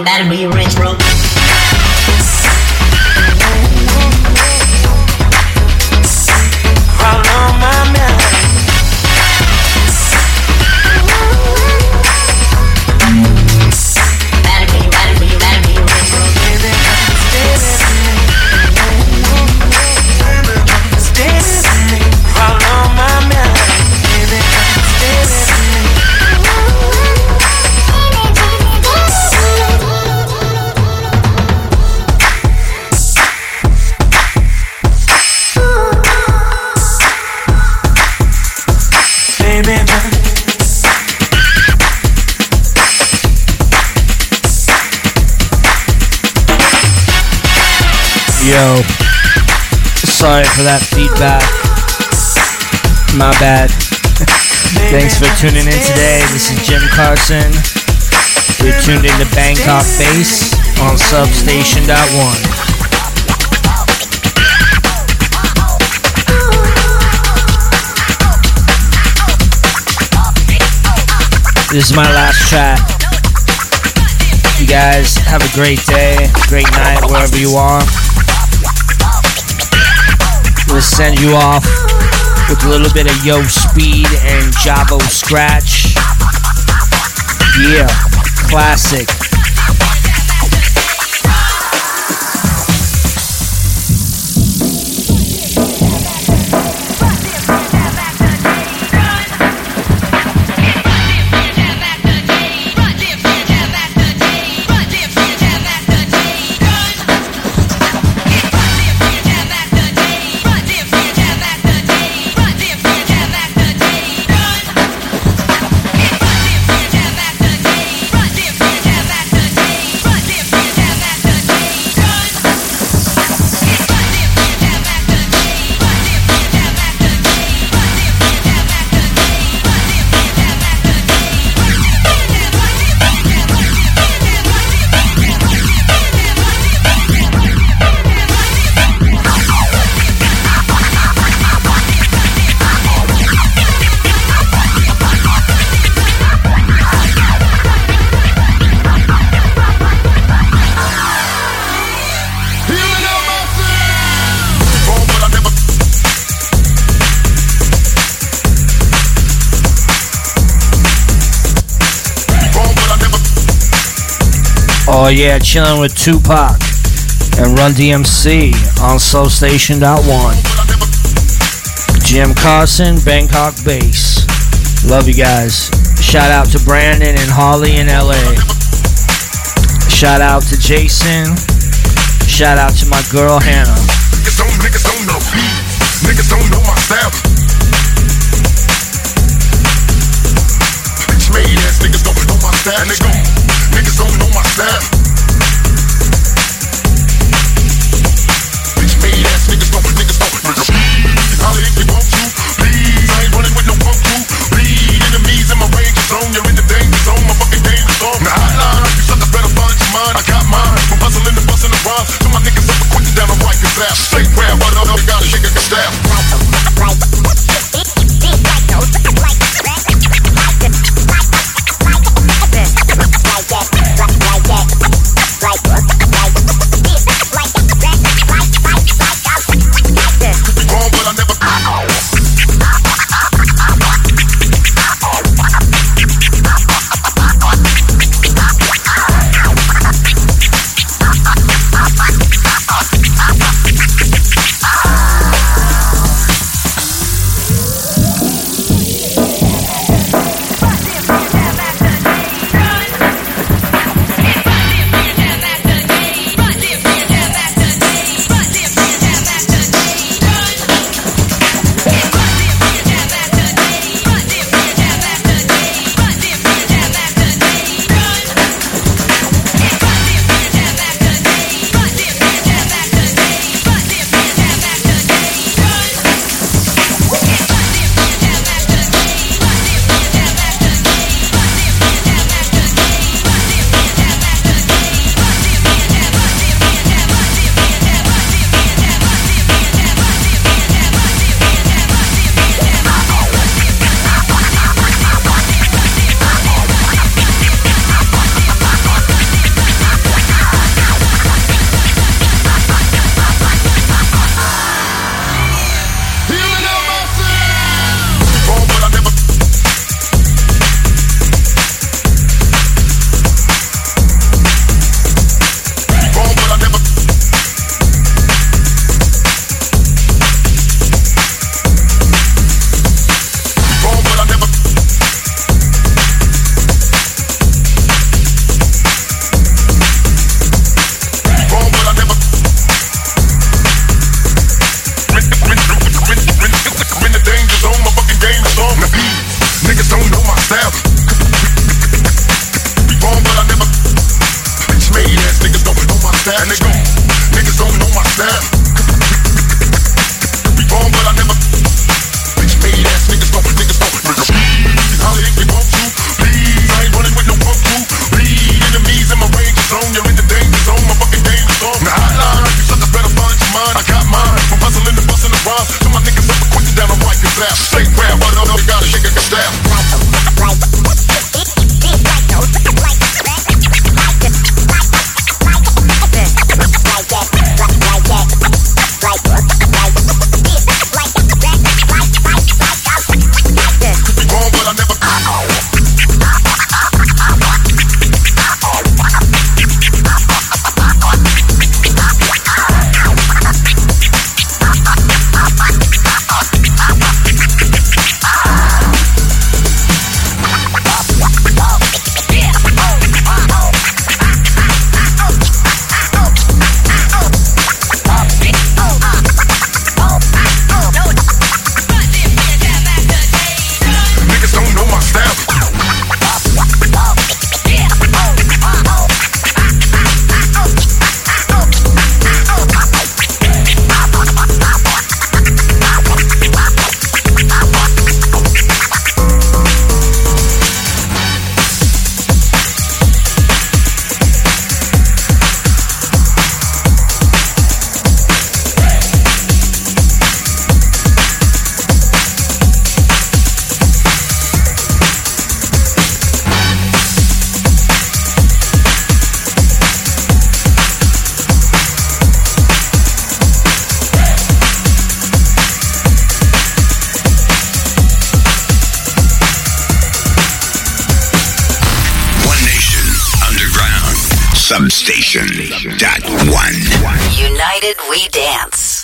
Better be, rich, for that feedback. My bad. Thanks for tuning in today. This is Jim Carson. You're tuned into Bangkok Bass on Substation One. This is my last track. You guys have a great day, great night, wherever you are. We'll send you off with a little bit of Yo Speed and Javo Scratch. Yeah, classic. Oh yeah, chilling with Tupac and Run DMC on Substation One. Jim Carson, Bangkok Bass. Love you guys. Shout out to Brandon and Holly in LA. Shout out to Jason. Shout out to my girl Hannah. Niggas don't, niggas don't know. Niggas don't know my. Bitch made ass niggas don't know my niggas don't know my. if you want to. I ain't running with no. Bleed enemies in my zone. You're in the danger zone. My fucking hotline, you suckers better find your. I got mine. And busting my niggas down the right I got a shake a staff.